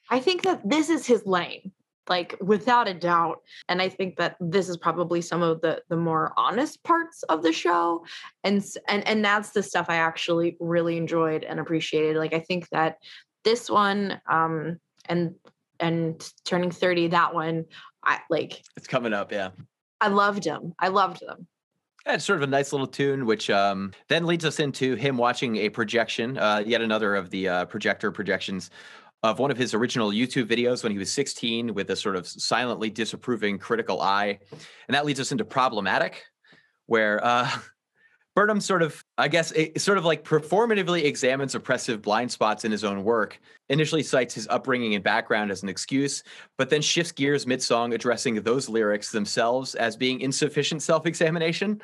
I think that this is his lane like without a doubt. And i think that this is probably some of the the more honest parts of the show. And and and that's the stuff i actually really enjoyed and appreciated. Like i think that this one um and and turning 30 that one i like it's coming up yeah. I loved them. I loved them. Yeah, it's sort of a nice little tune, which um, then leads us into him watching a projection, uh, yet another of the uh, projector projections of one of his original YouTube videos when he was 16 with a sort of silently disapproving critical eye. And that leads us into Problematic, where uh, Burnham sort of, I guess, it sort of like performatively examines oppressive blind spots in his own work. Initially cites his upbringing and background as an excuse, but then shifts gears mid song, addressing those lyrics themselves as being insufficient self examination.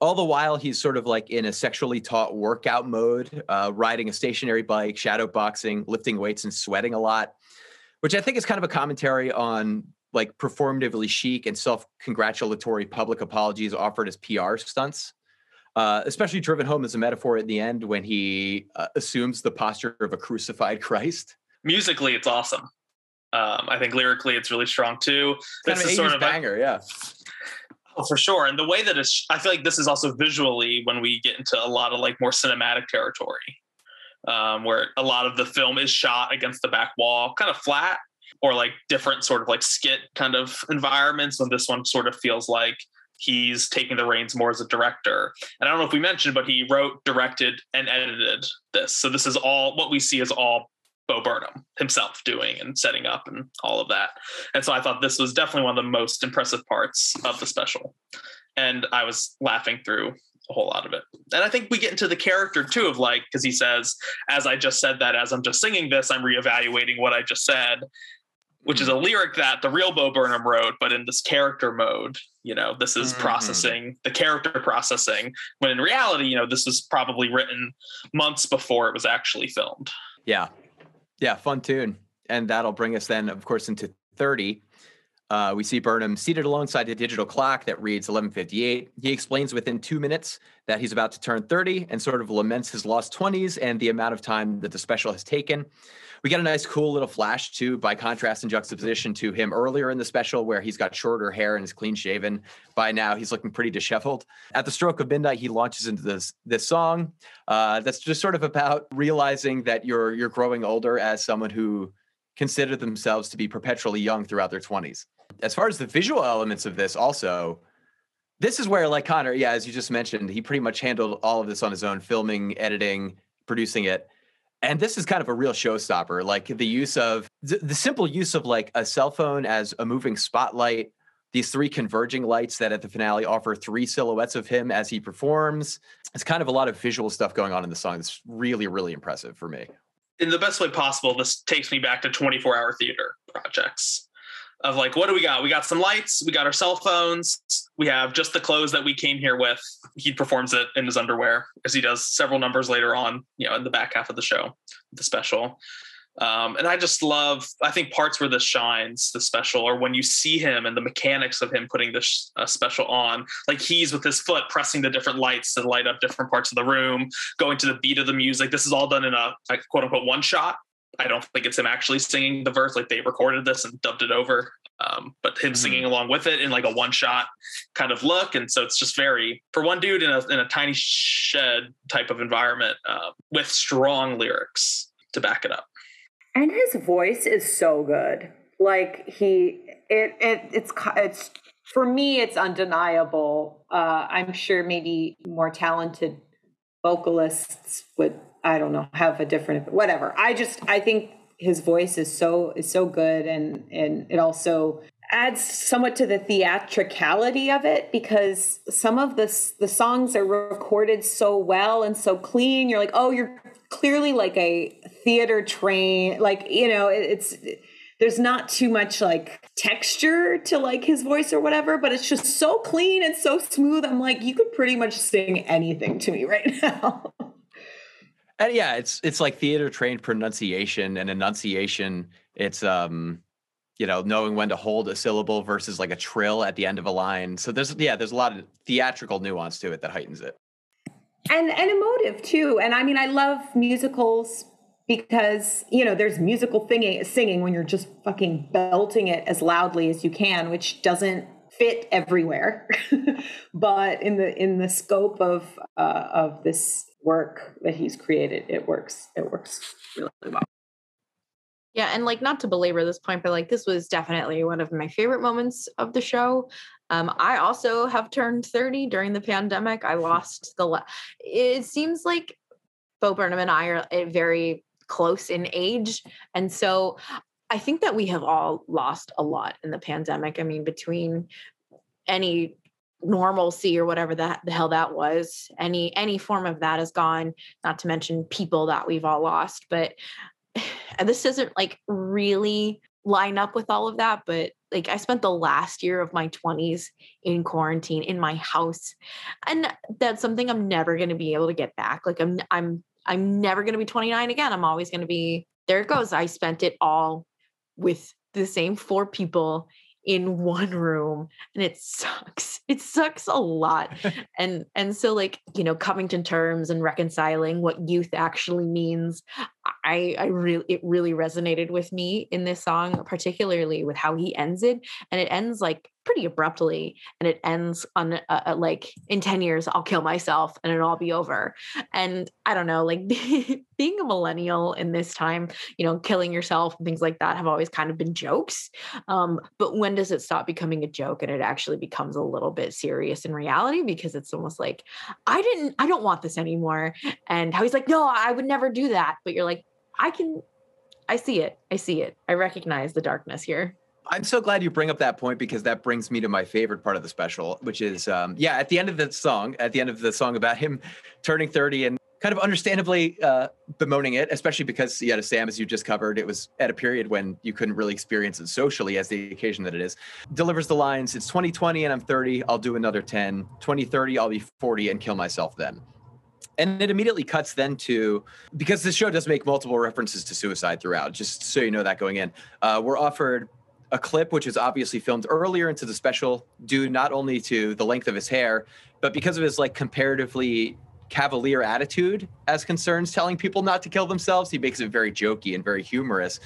All the while, he's sort of like in a sexually taut workout mode, uh, riding a stationary bike, shadow boxing, lifting weights, and sweating a lot, which I think is kind of a commentary on like performatively chic and self congratulatory public apologies offered as PR stunts uh, especially driven home as a metaphor at the end when he uh, assumes the posture of a crucified Christ. Musically, it's awesome. Um, I think lyrically, it's really strong too. This kind of is sort of banger, a, yeah. Oh, for sure. And the way that it's, I feel like this is also visually when we get into a lot of like more cinematic territory, um, where a lot of the film is shot against the back wall, kind of flat, or like different sort of like skit kind of environments. And this one sort of feels like he's taking the reins more as a director. And I don't know if we mentioned, but he wrote, directed, and edited this. So this is all what we see is all Bo Burnham himself doing and setting up and all of that. And so I thought this was definitely one of the most impressive parts of the special. And I was laughing through a whole lot of it. And I think we get into the character too of like, because he says, as I just said that, as I'm just singing this, I'm reevaluating what I just said which is a lyric that the real Bo Burnham wrote, but in this character mode, you know, this is mm-hmm. processing the character processing. When in reality, you know, this was probably written months before it was actually filmed. Yeah. Yeah. Fun tune. And that'll bring us then, of course, into 30. Uh, we see Burnham seated alongside a digital clock that reads 11:58. He explains within two minutes that he's about to turn 30 and sort of laments his lost 20s and the amount of time that the special has taken. We get a nice, cool little flash too, by contrast and juxtaposition to him earlier in the special, where he's got shorter hair and is clean shaven. By now, he's looking pretty disheveled. At the stroke of midnight, he launches into this this song. Uh, that's just sort of about realizing that you're you're growing older as someone who considered themselves to be perpetually young throughout their 20s. As far as the visual elements of this, also, this is where, like Connor, yeah, as you just mentioned, he pretty much handled all of this on his own, filming, editing, producing it. And this is kind of a real showstopper like the use of the, simple use of like a cell phone as a moving spotlight these three converging lights that at the finale offer three silhouettes of him as he performs. It's kind of a lot of visual stuff going on in the song. It's really really impressive for me. In the best way possible this takes me back to 24 hour theater projects of like, what do we got? We got some lights, we got our cell phones, we have just the clothes that we came here with. He performs it in his underwear as he does several numbers later on, you know, in the back half of the show, the special. Um, and I just love, I think parts where this shines, the special, or when you see him and the mechanics of him putting this uh, special on, like he's with his foot pressing the different lights to light up different parts of the room, going to the beat of the music. This is all done in a like, quote unquote one shot. I don't think it's him actually singing the verse. Like they recorded this and dubbed it over, um, but him mm-hmm. singing along with it in like a one shot kind of look. And so it's just very for one dude in a in a tiny shed type of environment uh, with strong lyrics to back it up. And his voice is so good. Like he, it, it, it's, it's for me, it's undeniable. Uh, I'm sure maybe more talented vocalists would, I don't know, have a different, whatever. I just, I think his voice is so is so good, and and it also adds somewhat to the theatricality of it because some of the the songs are recorded so well and so clean. You're like, oh, you're clearly like a theater train like you know it's there's not too much like texture to like his voice or whatever but it's just so clean and so smooth i'm like you could pretty much sing anything to me right now and yeah it's it's like theater trained pronunciation and enunciation it's um you know knowing when to hold a syllable versus like a trill at the end of a line so there's yeah there's a lot of theatrical nuance to it that heightens it and and emotive too. And I mean, I love musicals because you know there's musical singing singing when you're just fucking belting it as loudly as you can, which doesn't fit everywhere. but in the in the scope of uh, of this work that he's created, it works. It works really well. Yeah, and like not to belabor this point, but like this was definitely one of my favorite moments of the show. Um, I also have turned 30 during the pandemic. I lost the. La- it seems like Bo Burnham and I are eh, very close in age, and so I think that we have all lost a lot in the pandemic. I mean, between any normalcy or whatever that the hell that was. Any any form of that is gone not to mention people that we've all lost but this doesn't like really line up with all of that but like I spent the last year of my 20s in quarantine in my house and that's something I'm never going to be able to get back like I'm I'm I'm never going to be 29 again I'm always going to be there it goes I spent it all with the same four people in one room and it sucks. It sucks a lot. And and so like you know coming to terms and reconciling what youth actually means i i really it really resonated with me in this song particularly with how he ends it and it ends like pretty abruptly and it ends on uh, uh like in 10 years i'll kill myself and it'll all be over. And i don't know like being a millennial in this time you know killing yourself and things like that have always kind of been jokes um, but when does it stop becoming a joke and it actually becomes a little bit serious in reality? Because it's almost like i didn't i don't want this anymore and how he's like no i would never do that but you're like i can i see it i see it i recognize the darkness here I'm so glad you bring up that point because that brings me to my favorite part of the special, which is, um, yeah, at the end of the song, at the end of the song about him turning 30 and kind of understandably uh, bemoaning it, especially because, yeah, to Sam, as you just covered, it was at a period when you couldn't really experience it socially as the occasion that it is. Delivers the lines, it's 2020 and I'm 30, I'll do another 10. 2030, I'll be 40 and kill myself then. And it immediately cuts then to because this show does make multiple references to suicide throughout, just so you know that going in. Uh, we're offered a clip which is obviously filmed earlier into the special due not only to the length of his hair but because of his like comparatively cavalier attitude as concerns telling people not to kill themselves he makes it very jokey and very humorous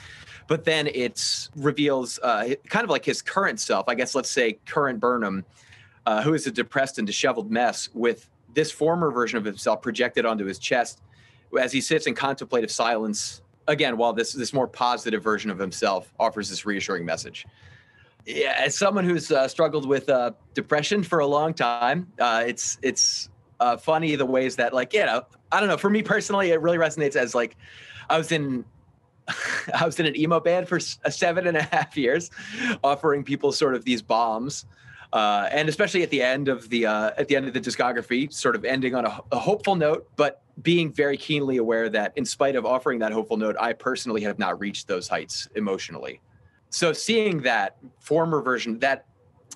but then it reveals uh, kind of like his current self i guess let's say current burnham uh, who is a depressed and disheveled mess with this former version of himself projected onto his chest as he sits in contemplative silence again, while this this more positive version of himself offers this reassuring message. Yeah, as someone who's uh, struggled with uh, depression for a long time, uh, it's it's uh, funny the ways that like you know I don't know. For me personally, it really resonates as like I was in I was in an emo band for seven and a half years, offering people sort of these bombs uh, and especially at the end of the uh, at the end of the discography, sort of ending on a, a, hopeful note, but being very keenly aware that in spite of offering that hopeful note, I personally have not reached those heights emotionally. so seeing that former version, that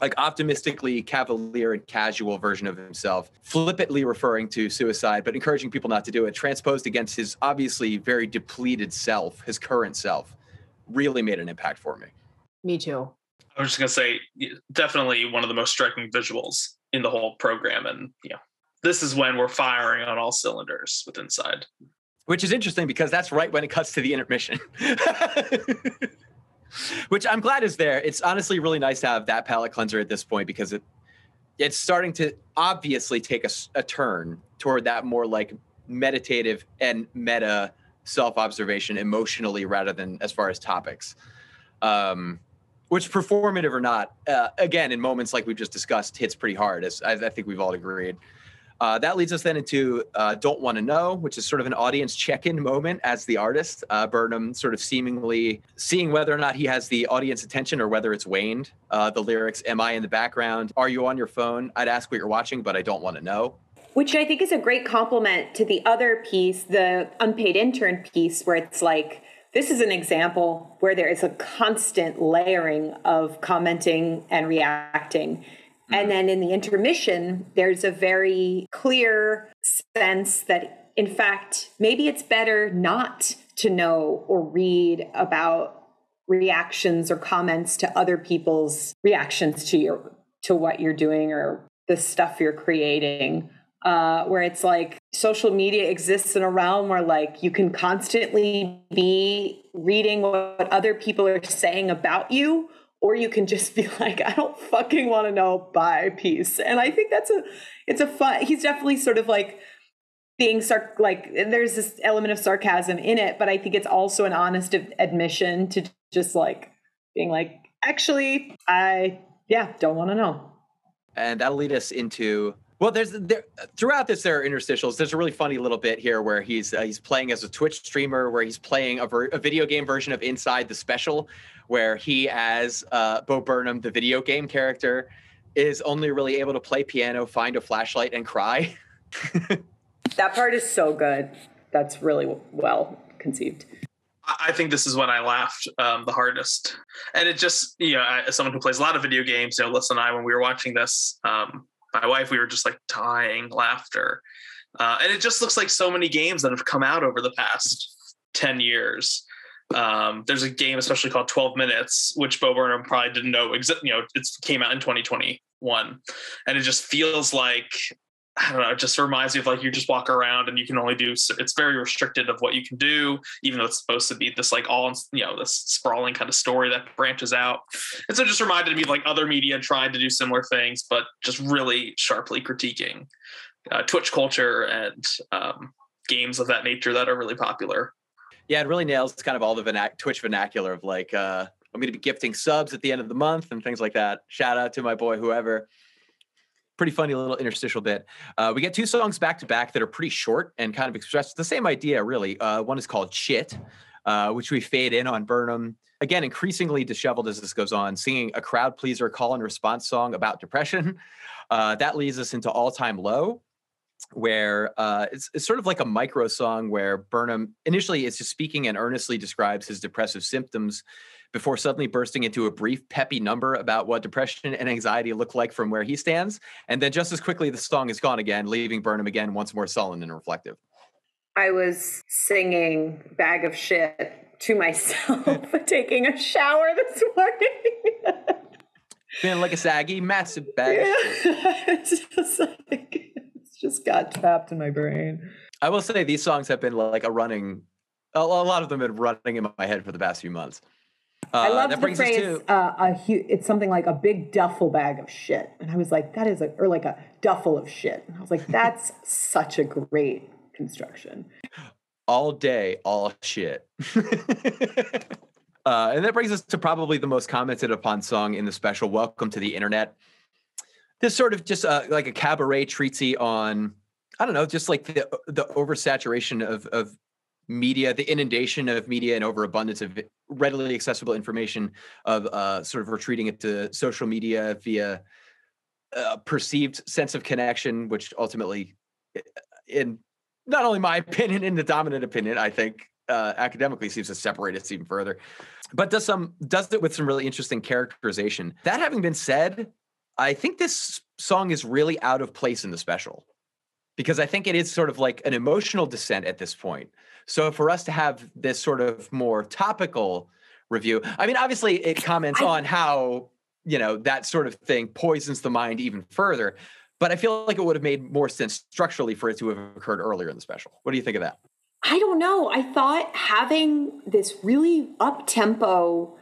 like optimistically cavalier and casual version of himself, flippantly referring to suicide, but encouraging people not to do it, transposed against his obviously very depleted self, his current self, really made an impact for me. Me too. I was just gonna say, definitely one of the most striking visuals in the whole program, and yeah, this is when we're firing on all cylinders with Inside. Which is interesting because that's right when it cuts to the intermission. which I'm glad is there. It's honestly really nice to have that palate cleanser at this point because it it's starting to obviously take a, a turn toward that more like meditative and meta self observation emotionally rather than as far as topics. Um, which performative or not, uh, again, in moments like we've just discussed, hits pretty hard, as I, I think we've all agreed. Uh, that leads us then into uh, Don't Want to Know, which is sort of an audience check in moment as the artist. Uh, Burnham sort of seemingly seeing whether or not he has the audience attention or whether it's waned. Uh, the lyrics, Am I in the background? Are you on your phone? I'd ask what you're watching, but I don't want to know. Which I think is a great compliment to the other piece, the unpaid intern piece, where it's like, this is an example where there is a constant layering of commenting and reacting and mm-hmm. then in the intermission, there's a very clear sense that, in fact, maybe it's better not to know or read about reactions or comments to other people's reactions to your to what you're doing or the stuff you're creating uh, where it's like social media exists in a realm where like you can constantly be reading what other people are saying about you or you can just be like i don't fucking want to know. Bye. Peace. And i think that's a it's a fun he's definitely sort of like being sar- like there's this element of sarcasm in it but i think it's also an honest admission to just like being like actually i yeah don't want to know. And that'll lead us into well, there's there throughout this there are interstitials. There's a really funny little bit here where he's uh, he's playing as a Twitch streamer, where he's playing a, ver- a video game version of Inside the Special, where he as uh, Bo Burnham, the video game character, is only really able to play piano, find a flashlight, and cry. that part is so good. That's really well conceived. I think this is when I laughed um, the hardest, and it just you know, as someone who plays a lot of video games, you know, Lisa and I, when we were watching this, um, my wife, we were just like dying laughter, uh, and it just looks like so many games that have come out over the past ten years um, there's a game especially called 12 Minutes, which Bo Burnham probably didn't know exist. You know, it came out in 2021, and it just feels like I don't know. It just reminds me of like you just walk around and you can only do. It's very restricted of what you can do, even though it's supposed to be this like all you know this sprawling kind of story that branches out. And so it just reminded me of like other media trying to do similar things, but just really sharply critiquing uh, Twitch culture and um, games of that nature that are really popular. Yeah, it really nails kind of all the vernac- Twitch vernacular of like, uh, I'm going to be gifting subs at the end of the month and things like that. Shout out to my boy, whoever. Pretty funny little interstitial bit. Uh, we get two songs back to back that are pretty short and kind of express the same idea, really. Uh, one is called Shit, uh, which we fade in on Burnham. Again, increasingly disheveled as this goes on, singing a crowd pleaser call and response song about depression. Uh, that leads us into All Time Low, where uh, it's, it's sort of like a micro song where Burnham initially is just speaking and earnestly describes his depressive symptoms before suddenly bursting into a brief peppy number about what depression and anxiety look like from where he stands and then just as quickly the song is gone again leaving burnham again once more sullen and reflective i was singing bag of shit to myself taking a shower this morning feeling like a saggy massive bag yeah. it's just like just got trapped in my brain. I will say these songs have been like a running, a, lot of them have been running in my head for the past few months. Uh, I love the phrase. To, uh, a hu- it's something like a big duffel bag of shit, and I was like, that is a or like a duffel of shit. And I was like, that's such a great construction. All day, all shit. uh, and that brings us to probably the most commented upon song in the special. Welcome to the internet this sort of just uh, like a cabaret treaty on I don't know, just like the the oversaturation of of media, the inundation of media and overabundance of readily accessible information of uh, sort of retreating it to social media via a perceived sense of connection, which ultimately, in not only my opinion, in the dominant opinion, I think uh, academically seems to separate us even further. But does some does it with some really interesting characterization. That having been said, I think this song is really out of place in the special because I think it is sort of like an emotional descent at this point. So for us to have this sort of more topical review, I mean, obviously it comments I, on how you know that sort of thing poisons the mind even further. But I feel like it would have made more sense structurally for it to have occurred earlier in the special. What do you think of that? I don't know. I thought having this really up tempo,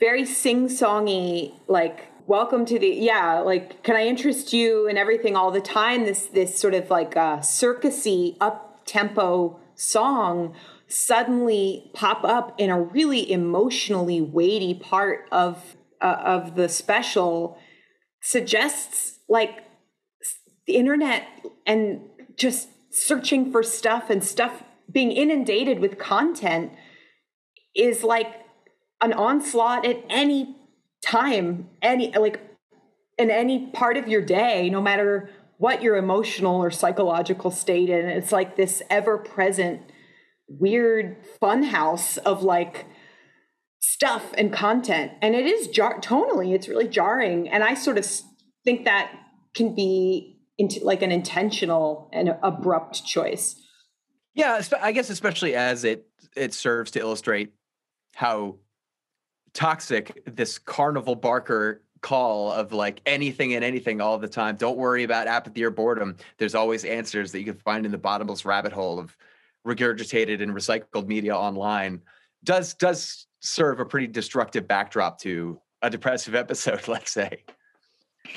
very sing songy, like welcome to the yeah, like can I interest you and everything all the time. This this sort of like uh, circusy up tempo song suddenly pop up in a really emotionally weighty part of uh, of the special suggests like the internet and just searching for stuff and stuff being inundated with content is like an onslaught at any time any like in any part of your day no matter what your emotional or psychological state and it's like this ever present weird fun house of like stuff and content. And it is jar- tonally it's really jarring. And i sort of think that can be into like an intentional and abrupt choice. Yeah, I guess especially as it it serves to illustrate how toxic this carnival barker call of like anything and anything all the time. Don't worry about apathy or boredom. There's always answers that you can find in the bottomless rabbit hole of regurgitated and recycled media online. Does does serve a pretty destructive backdrop to a depressive episode, let's say.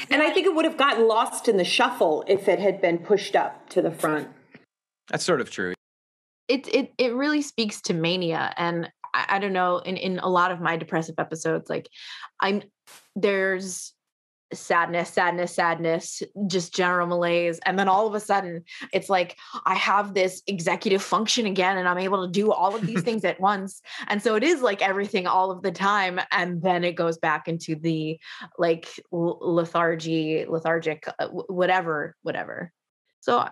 And I think it would have gotten lost in the shuffle if it had been pushed up to the front. That's sort of true it it it really speaks to mania and I, I, don't know in in a lot of my depressive episodes like i'm there's sadness sadness sadness just general malaise and then all of a sudden it's like i have this executive function again and i'm able to do all of these things at once and so it is like everything all of the time and then it goes back into the like lethargy lethargic uh, whatever whatever so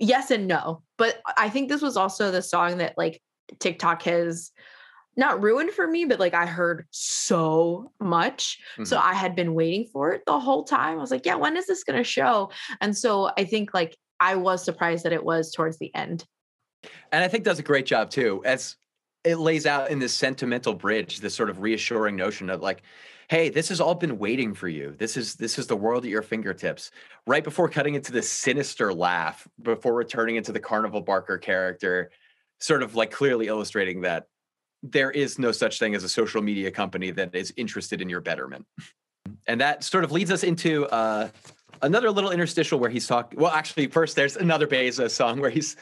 yes and no. But I think this was also the song that like TikTok has not ruined for me, but like I heard so much. Mm-hmm. So I had been waiting for it the whole time. I was like, yeah, when is this going to show? And so I think like I was surprised that it was towards the end. And I think does a great job too, as it lays out in this sentimental bridge, this sort of reassuring notion of like, hey this has all been waiting for you this is this is the world at your fingertips right before cutting into the sinister laugh before returning into the carnival barker character sort of like clearly illustrating that there is no such thing as a social media company that is interested in your betterment and that sort of leads us into uh, another little interstitial where he's talking well actually first there's another bezos song where he's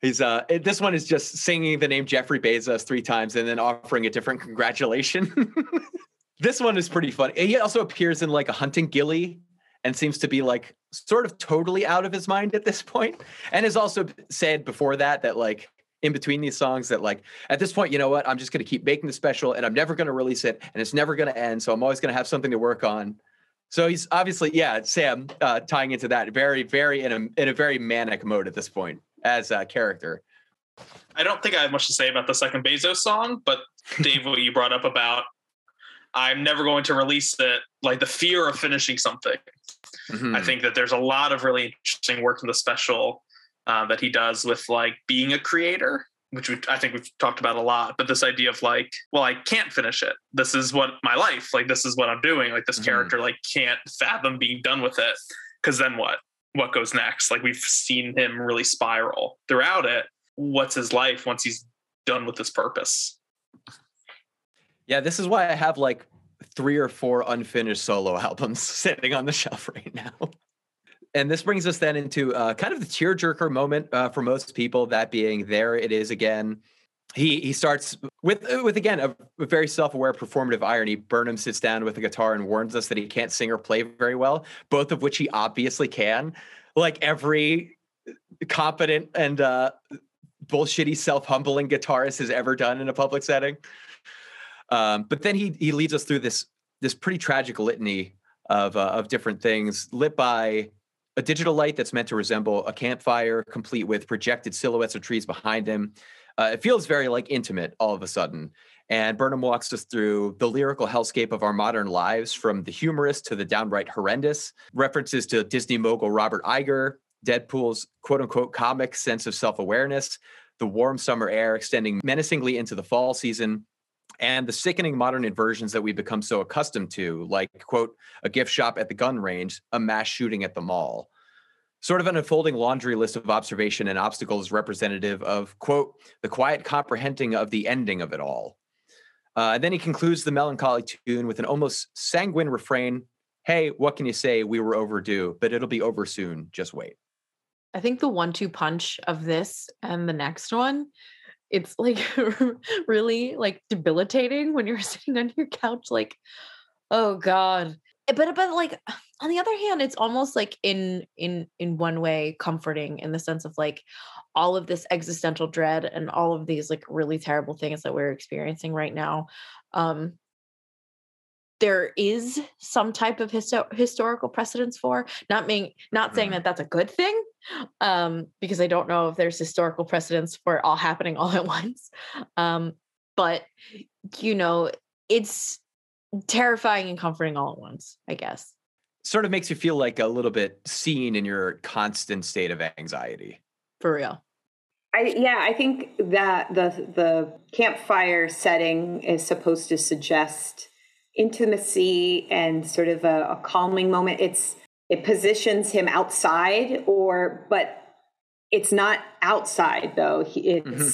He's uh this one is just singing the name Jeffrey Bezos three times and then offering a different congratulation. This one is pretty funny. He also appears in like a hunting ghillie and seems to be like sort of totally out of his mind at this point and has also said before that that like in between these songs that like at this point you know what i'm just going to keep making the special and i'm never going to release it and it's never going to end so i'm always going to have something to work on so he's obviously yeah sam uh, tying into that very very in a in a very manic mode at this point as a character i don't think i have much to say about the second bezos song but dave what you brought up about I'm never going to release it. Like the fear of finishing something. Mm-hmm. I think that there's a lot of really interesting work in the special uh, that he does with like being a creator, which we, I think we've talked about a lot. But this idea of like, well, I can't finish it. This is what my life, like, this is what I'm doing. Like, this mm-hmm. character, like, can't fathom being done with it. Because then what? What goes next? Like, we've seen him really spiral throughout it. What's his life once he's done with this purpose? Yeah, this is why I have like three or four unfinished solo albums sitting on the shelf right now. And this brings us then into uh, kind of the tearjerker moment uh, for most people. That being, there it is again. He he starts with with again a, a very self aware performative irony. Burnham sits down with a guitar and warns us that he can't sing or play very well, both of which he obviously can. Like every competent and uh, bullshitty self humbling guitarist has ever done in a public setting. Um, but then he he leads us through this this pretty tragic litany of uh, of different things lit by a digital light that's meant to resemble a campfire, complete with projected silhouettes of trees behind him. Uh, it feels very like intimate all of a sudden. And Burnham walks us through the lyrical hellscape of our modern lives, from the humorous to the downright horrendous. References to Disney mogul Robert Iger, Deadpool's quote unquote comic sense of self awareness, the warm summer air extending menacingly into the fall season, and the sickening modern inversions that we've become so accustomed to, like, quote, a gift shop at the gun range, a mass shooting at the mall. Sort of an unfolding laundry list of observation and obstacles representative of, quote, the quiet comprehending of the ending of it all. Uh, and then he concludes the melancholy tune with an almost sanguine refrain Hey, what can you say? We were overdue, but it'll be over soon. Just wait. I think the one two punch of this and the next one, it's like really like debilitating when you're sitting on your couch, like, oh God. Eh, but but like on the other hand, it's almost like in in in one way comforting in the sense of like all of this existential dread and all of these like really terrible things that we're experiencing right now. Um there is some type of histo- historical precedence for not being not saying mm-hmm. that that's a good thing um, because i don't know if there's historical precedence for it all happening all at once. Um, but you know it's terrifying and comforting all at once i guess. Sort of makes you feel like a little bit seen in your constant state of anxiety. For real. I, yeah, I think that the the campfire setting is supposed to suggest intimacy and sort of a, a calming moment. It's it positions him outside, or but it's not outside though. It's mm-hmm.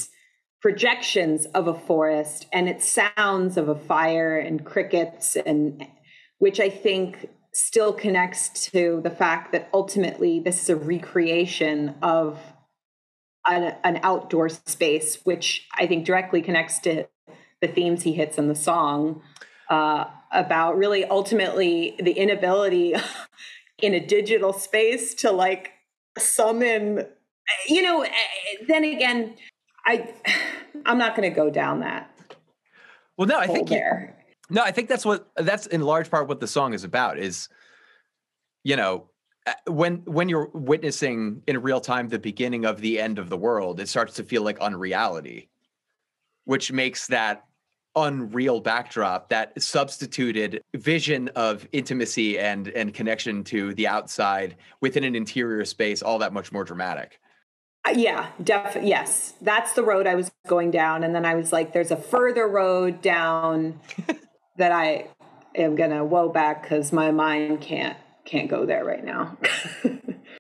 projections of a forest, and it's sounds of a fire and crickets, and which I think still connects to the fact that ultimately this is a recreation of an, an outdoor space, which I think directly connects to the themes he hits in the song uh, about really ultimately the inability in a digital space to like summon you know eh, then again i i'm not going to go down that well no i think there. no i think that's what that's in large part what the song is about is you know eh, when when you're witnessing in real time the beginning of the end of the world it starts to feel like unreality which makes that unreal backdrop that substituted vision of intimacy and and connection to the outside within an interior space all that much more dramatic. Uh, yeah definitely yes. That's the road i was going down and then i was like there's a further road down that i am gonna woe back because my mind can't can't go there right now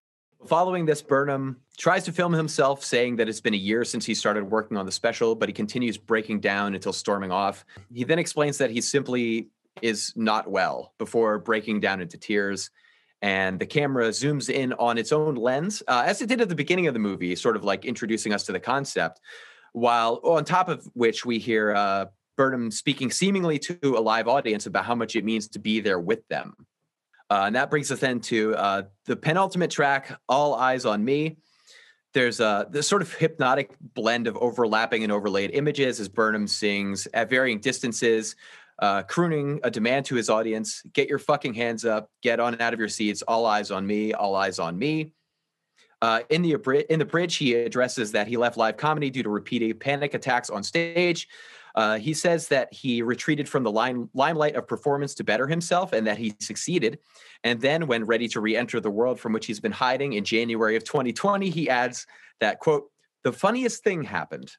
Following this, Burnham tries to film himself, saying that it's been a year since he started working on the special, but he continues breaking down until storming off. He then explains that he simply is not well before breaking down into tears. And the camera zooms in on its own lens, uh, as it did at the beginning of the movie, sort of like introducing us to the concept. While on top of which, we hear uh, Burnham speaking seemingly to a live audience about how much it means to be there with them. Uh, and that brings us then to uh, the penultimate track, All Eyes on Me. There's a this sort of hypnotic blend of overlapping and overlaid images as Burnham sings at varying distances, uh, crooning a demand to his audience get your fucking hands up, get on and out of your seats, all eyes on me, all eyes on me. Uh, in the in the bridge, he addresses that he left live comedy due to repeated panic attacks on stage. Uh, he says that he retreated from the line, limelight of performance to better himself and that he succeeded. And then, when ready to re enter the world from which he's been hiding in January of 2020, he adds that, quote, the funniest thing happened.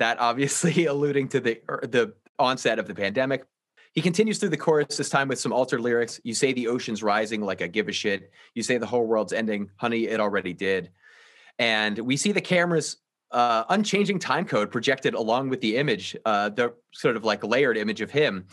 That obviously alluding to the, er, the onset of the pandemic. He continues through the chorus, this time with some altered lyrics. You say the ocean's rising like I give a shit. You say the whole world's ending. Honey, it already did. And we see the cameras uh, unchanging time code projected along with the image, uh, the sort of like layered image of him,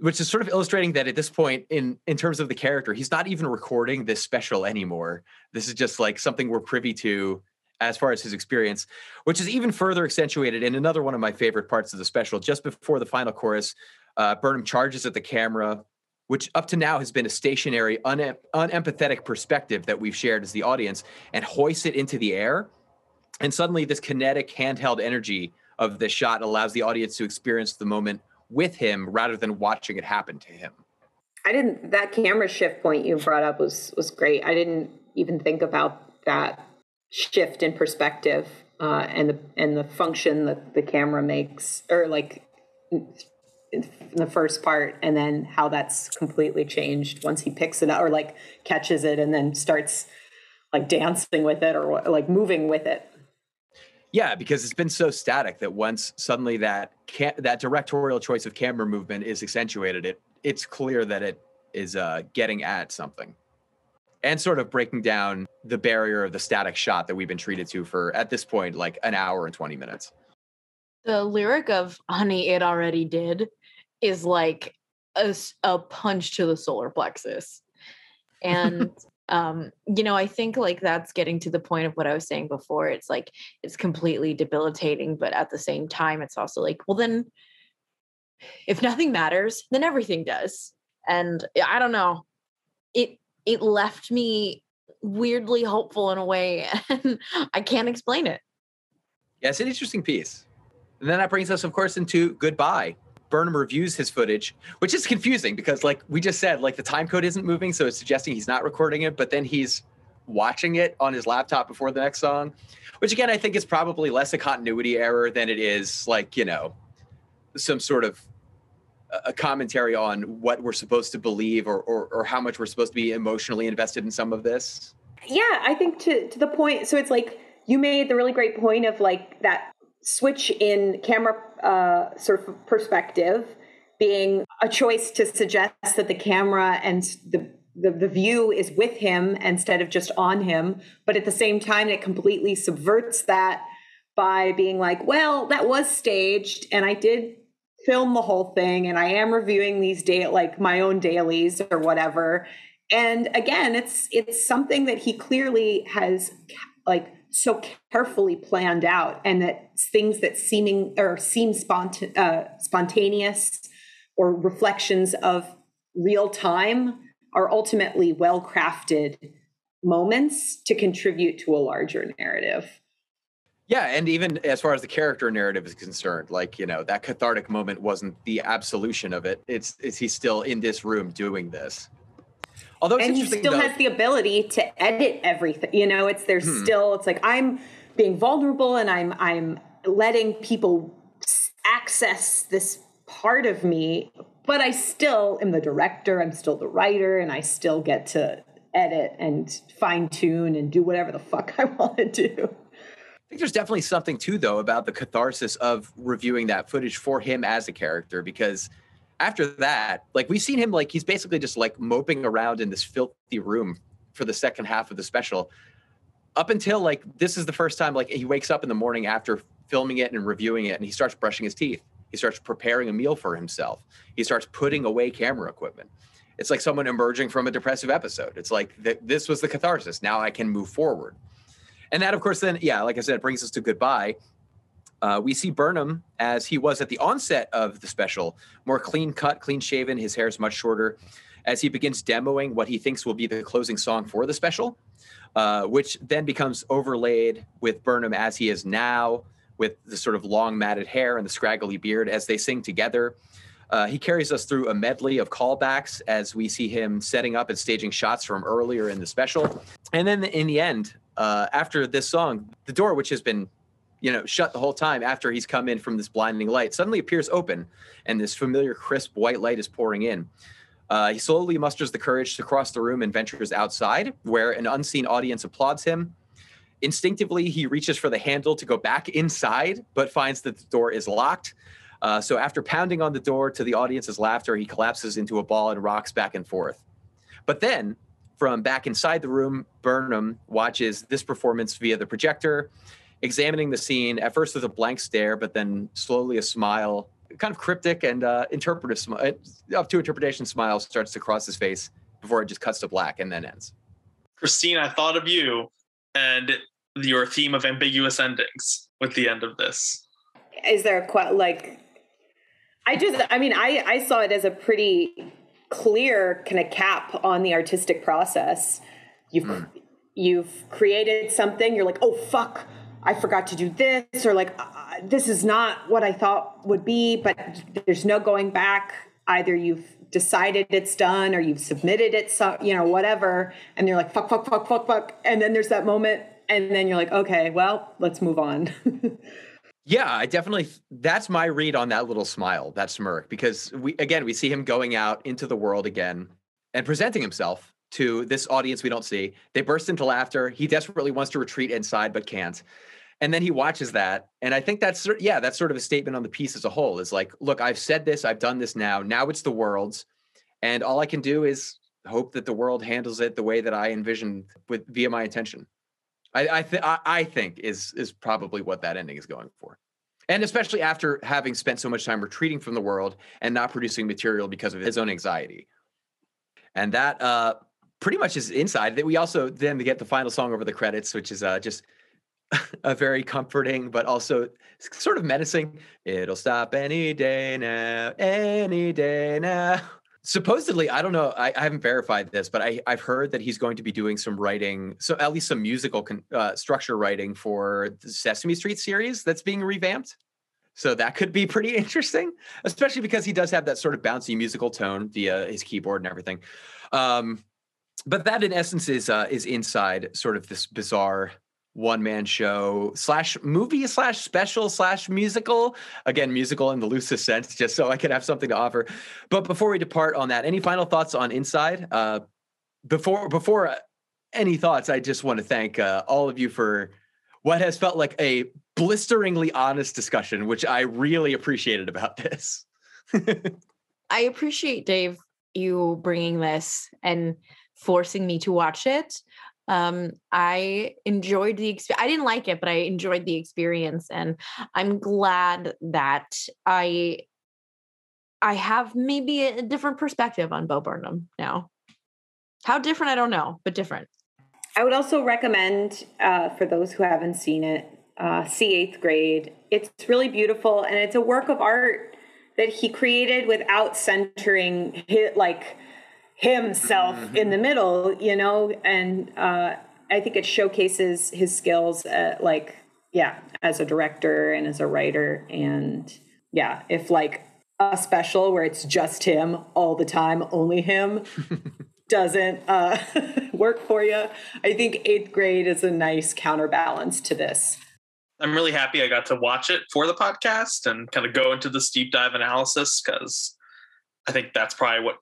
which is sort of illustrating that at this point in in terms of the character, he's not even recording this special anymore. This is just like something we're privy to as far as his experience, which is even further accentuated in another one of my favorite parts of the special. Just before the final chorus, uh, Burnham charges at the camera, which up to now has been a stationary, un- unempathetic perspective that we've shared as the audience, and hoists it into the air and suddenly, this kinetic handheld energy of the shot allows the audience to experience the moment with him rather than watching it happen to him. I didn't. That camera shift point you brought up was was great. I didn't even think about that shift in perspective uh, and the and the function that the camera makes, or like in the first part, and then how that's completely changed once he picks it up or like catches it and then starts like dancing with it or like moving with it. Yeah, because it's been so static that once suddenly that that directorial choice of camera movement is accentuated, it it's clear that it is uh, getting at something, and sort of breaking down the barrier of the static shot that we've been treated to for at this point like an hour and twenty minutes. The lyric of "Honey, it already did" is like a, a punch to the solar plexus, and um you know i think like that's getting to the point of what i was saying before it's like it's completely debilitating but at the same time it's also like well then if nothing matters then everything does. And i don't know. It it left me weirdly hopeful in a way and i can't explain it. Yeah it's an interesting piece. And then that brings us of course into goodbye Burnham reviews his footage, which is confusing because, like we just said, like the time code isn't moving, so it's suggesting he's not recording it, but then he's watching it on his laptop before the next song, which again I think is probably less a continuity error than it is like you know some sort of a commentary on what we're supposed to believe or, or, or how much we're supposed to be emotionally invested in some of this. Yeah, I think to to the point. So it's like you made the really great point of like that switch in camera uh, sort of perspective being a choice to suggest that the camera and the, the, the view is with him instead of just on him. But at the same time it completely subverts that by being like well that was staged and i did film the whole thing and i am reviewing these day like my own dailies or whatever. And again it's it's something that he clearly has like so carefully planned out and that things that seeming or seem sponta- uh, spontaneous or reflections of real time are ultimately well crafted moments to contribute to a larger narrative. Yeah and even as far as the character narrative is concerned like you know that cathartic moment wasn't the absolution of it. It's, it's he's still in this room doing this Although and he still though, has the ability to edit everything. You know, it's there's hmm. still it's like I'm being vulnerable and I'm I'm letting people access this part of me, but I still am the director. I'm still the writer, and I still get to edit and fine tune and do whatever the fuck I want to do. I think there's definitely something too, though, about the catharsis of reviewing that footage for him as a character because after that, like we've seen him like he's basically just like moping around in this filthy room for the second half of the special. Up until like this is the first time like he wakes up in the morning after filming it and reviewing it and he starts brushing his teeth. He starts preparing a meal for himself. He starts putting away camera equipment. It's like someone emerging from a depressive episode. It's like th- this was the catharsis. Now I can move forward. And that, of course, then, yeah, like I said, brings us to goodbye. Uh, we see Burnham as he was at the onset of the special, more clean cut, clean shaven. His hair is much shorter. As he begins demoing what he thinks will be the closing song for the special, uh, which then becomes overlaid with Burnham as he is now, with the sort of long matted hair and the scraggly beard as they sing together. Uh, he carries us through a medley of callbacks as we see him setting up and staging shots from earlier in the special. And then in the end, uh, after this song, the door, which has been you know, shut the whole time after he's come in from this blinding light, suddenly appears open, and this familiar crisp white light is pouring in. Uh, he slowly musters the courage to cross the room and ventures outside, where an unseen audience applauds him. Instinctively, he reaches for the handle to go back inside, but finds that the door is locked. Uh, so, after pounding on the door to the audience's laughter, he collapses into a ball and rocks back and forth. But then, from back inside the room, Burnham watches this performance via the projector examining the scene at first with a blank stare, but then slowly a smile, kind of cryptic and uh, interpretive, sm- uh, up to interpretation smile starts to cross his face before it just cuts to black and then ends. Christine, I thought of you and your theme of ambiguous endings with the end of this. Is there a quite like? I just, I mean, I I saw it as a pretty clear kind of cap on the artistic process. You've mm. you've created something. You're like, oh fuck, I forgot to do this, or like, uh, this is not what I thought would be, but there's no going back. Either you've decided it's done or you've submitted it, so, you know, whatever. And you're like, fuck, fuck, fuck, fuck, fuck. And then there's that moment and then you're like, okay, well, let's move on. Yeah, I definitely that's my read on that little smile, that smirk because we again we see him going out into the world again and presenting himself to this audience we don't see. They burst into laughter. He desperately wants to retreat inside but can't. And then he watches that and I think that's yeah, that's sort of a statement on the piece as a whole. Is like, look, I've said this, I've done this now. Now it's the world's and all I can do is hope that the world handles it the way that I envisioned with via my intention. I I, th- I, I think is is probably what that ending is going for, and especially after having spent so much time retreating from the world and not producing material because of his own anxiety, and that uh, pretty much is inside. That we also then get the final song over the credits, which is uh, just a very comforting but also sort of menacing. It'll stop any day now, any day now supposedly i don't know I, I, haven't verified this but I, i've heard that he's going to be doing some writing so at least some musical con, uh, structure writing for the sesame street series that's being revamped so that could be pretty interesting especially because he does have that sort of bouncy musical tone via his keyboard and everything um, but that in essence is uh, is inside sort of this bizarre one man show slash movie slash special slash musical. Again, musical in the loosest sense, just so I could have something to offer. But before we depart on that, any final thoughts on Inside? Uh, before before uh, any thoughts, I just want to thank uh, all of you for what has felt like a blisteringly honest discussion, which I really appreciated about this. I appreciate Dave you bringing this and forcing me to watch it um i enjoyed the experience i didn't like it but i enjoyed the experience and i'm glad that i i have maybe a different perspective on bo burnham now. How different i don't know but different. I would also recommend uh, for those who haven't seen it uh, see eighth grade. It's really beautiful and it's a work of art that he created without centering hit like himself mm-hmm. in the middle, you know, and uh, I think it showcases his skills, at, like, yeah, as a director and as a writer. And yeah, if like a special where it's just him all the time, only him, doesn't uh, work for you, I think eighth grade is a nice counterbalance to this. I'm really happy I got to watch it for the podcast and kind of go into this deep dive analysis because I think that's probably what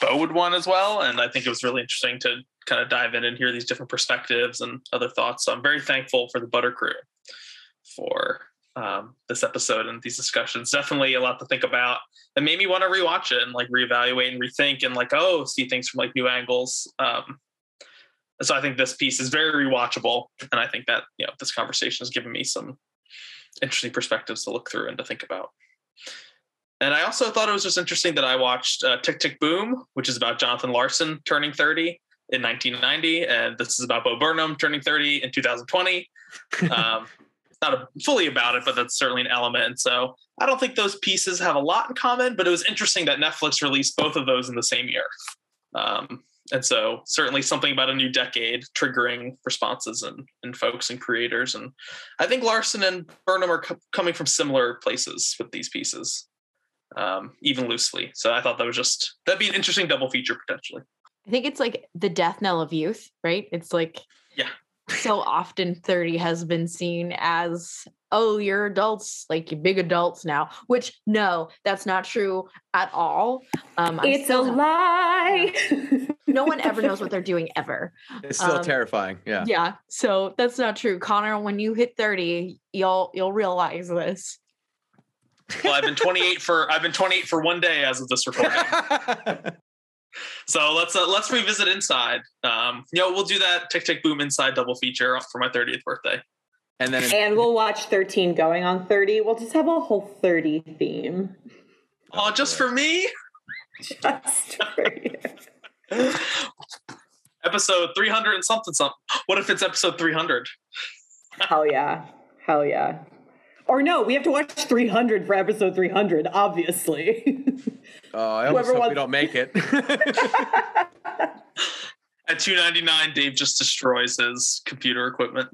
Bo would want as well. And I think it was really interesting to kind of dive in and hear these different perspectives and other thoughts. So I'm very thankful for the Butter Crew for um, this episode and these discussions. Definitely a lot to think about. It made me want to rewatch it and like reevaluate and rethink and like, oh, see things from like new angles. Um, so I think this piece is very rewatchable. And I think that, you know, this conversation has given me some interesting perspectives to look through and to think about. And I also thought it was just interesting that I watched uh, Tick Tick Boom, which is about Jonathan Larson turning 30 in 1990, and this is about Bo Burnham turning 30 in 2020. Um, not a, fully about it, but that's certainly an element. And so I don't think those pieces have a lot in common, but it was interesting that Netflix released both of those in the same year. Um, and so certainly something about a new decade triggering responses and in, in folks and creators. And I think Larson and Burnham are co- coming from similar places with these pieces um, even loosely. So I thought that was just that'd be an interesting double feature potentially. I think it's like the death knell of youth, right? It's like yeah. so often 30 has been seen as oh you're adults like you're big adults now which no that's not true at all um it's a lie no one ever knows what they're doing ever it's still um, terrifying yeah yeah so that's not true connor when you hit 30 you'll you'll realize this well, I've been 28 for I've been 28 for one day as of this recording. so let's uh, let's revisit Inside. Um, you know, we'll do that Tick Tick Boom Inside double feature for my 30th birthday. And then and we'll watch 13 going on 30. We'll just have a whole 30 theme. Oh, just for me? Just for you. episode 300 and something something. What if it's episode 300? Hell yeah. Hell yeah. Or no, we have to watch 300 for episode 300, obviously. Oh, uh, I almost hope wants- we don't make it. At 299, Dave just destroys his computer equipment.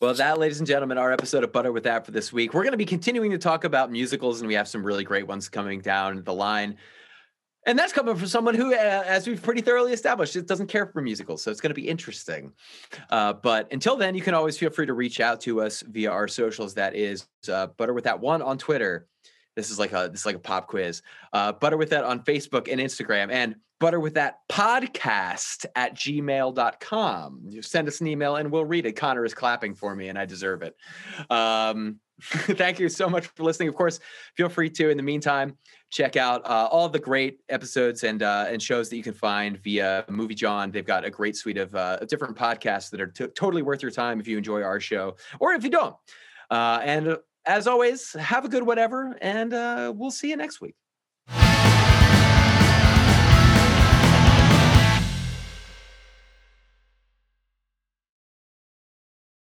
well, that, ladies and gentlemen, our episode of Butter with That for this week. We're going to be continuing to talk about musicals, and we have some really great ones coming down the line. And that's coming from someone who, uh, as we've pretty thoroughly established, it doesn't care for musicals. So it's going to be interesting. Uh, but until then, you can always feel free to reach out to us via our socials. That is uh, Butter with That One on Twitter. This is like a this is like a pop quiz. Uh, Butter with That on Facebook and Instagram, and Butter with That podcast at gmail.com. You send us an email and we'll read it. Connor is clapping for me, and I deserve it. Um, thank you so much for listening. Of course, feel free to, in the meantime, check out uh, all the great episodes and uh, and shows that you can find via Moviejawn. They've got a great suite of uh, different podcasts that are t- totally worth your time if you enjoy our show or if you don't. Uh, and as always, have a good whatever, and uh, we'll see you next week.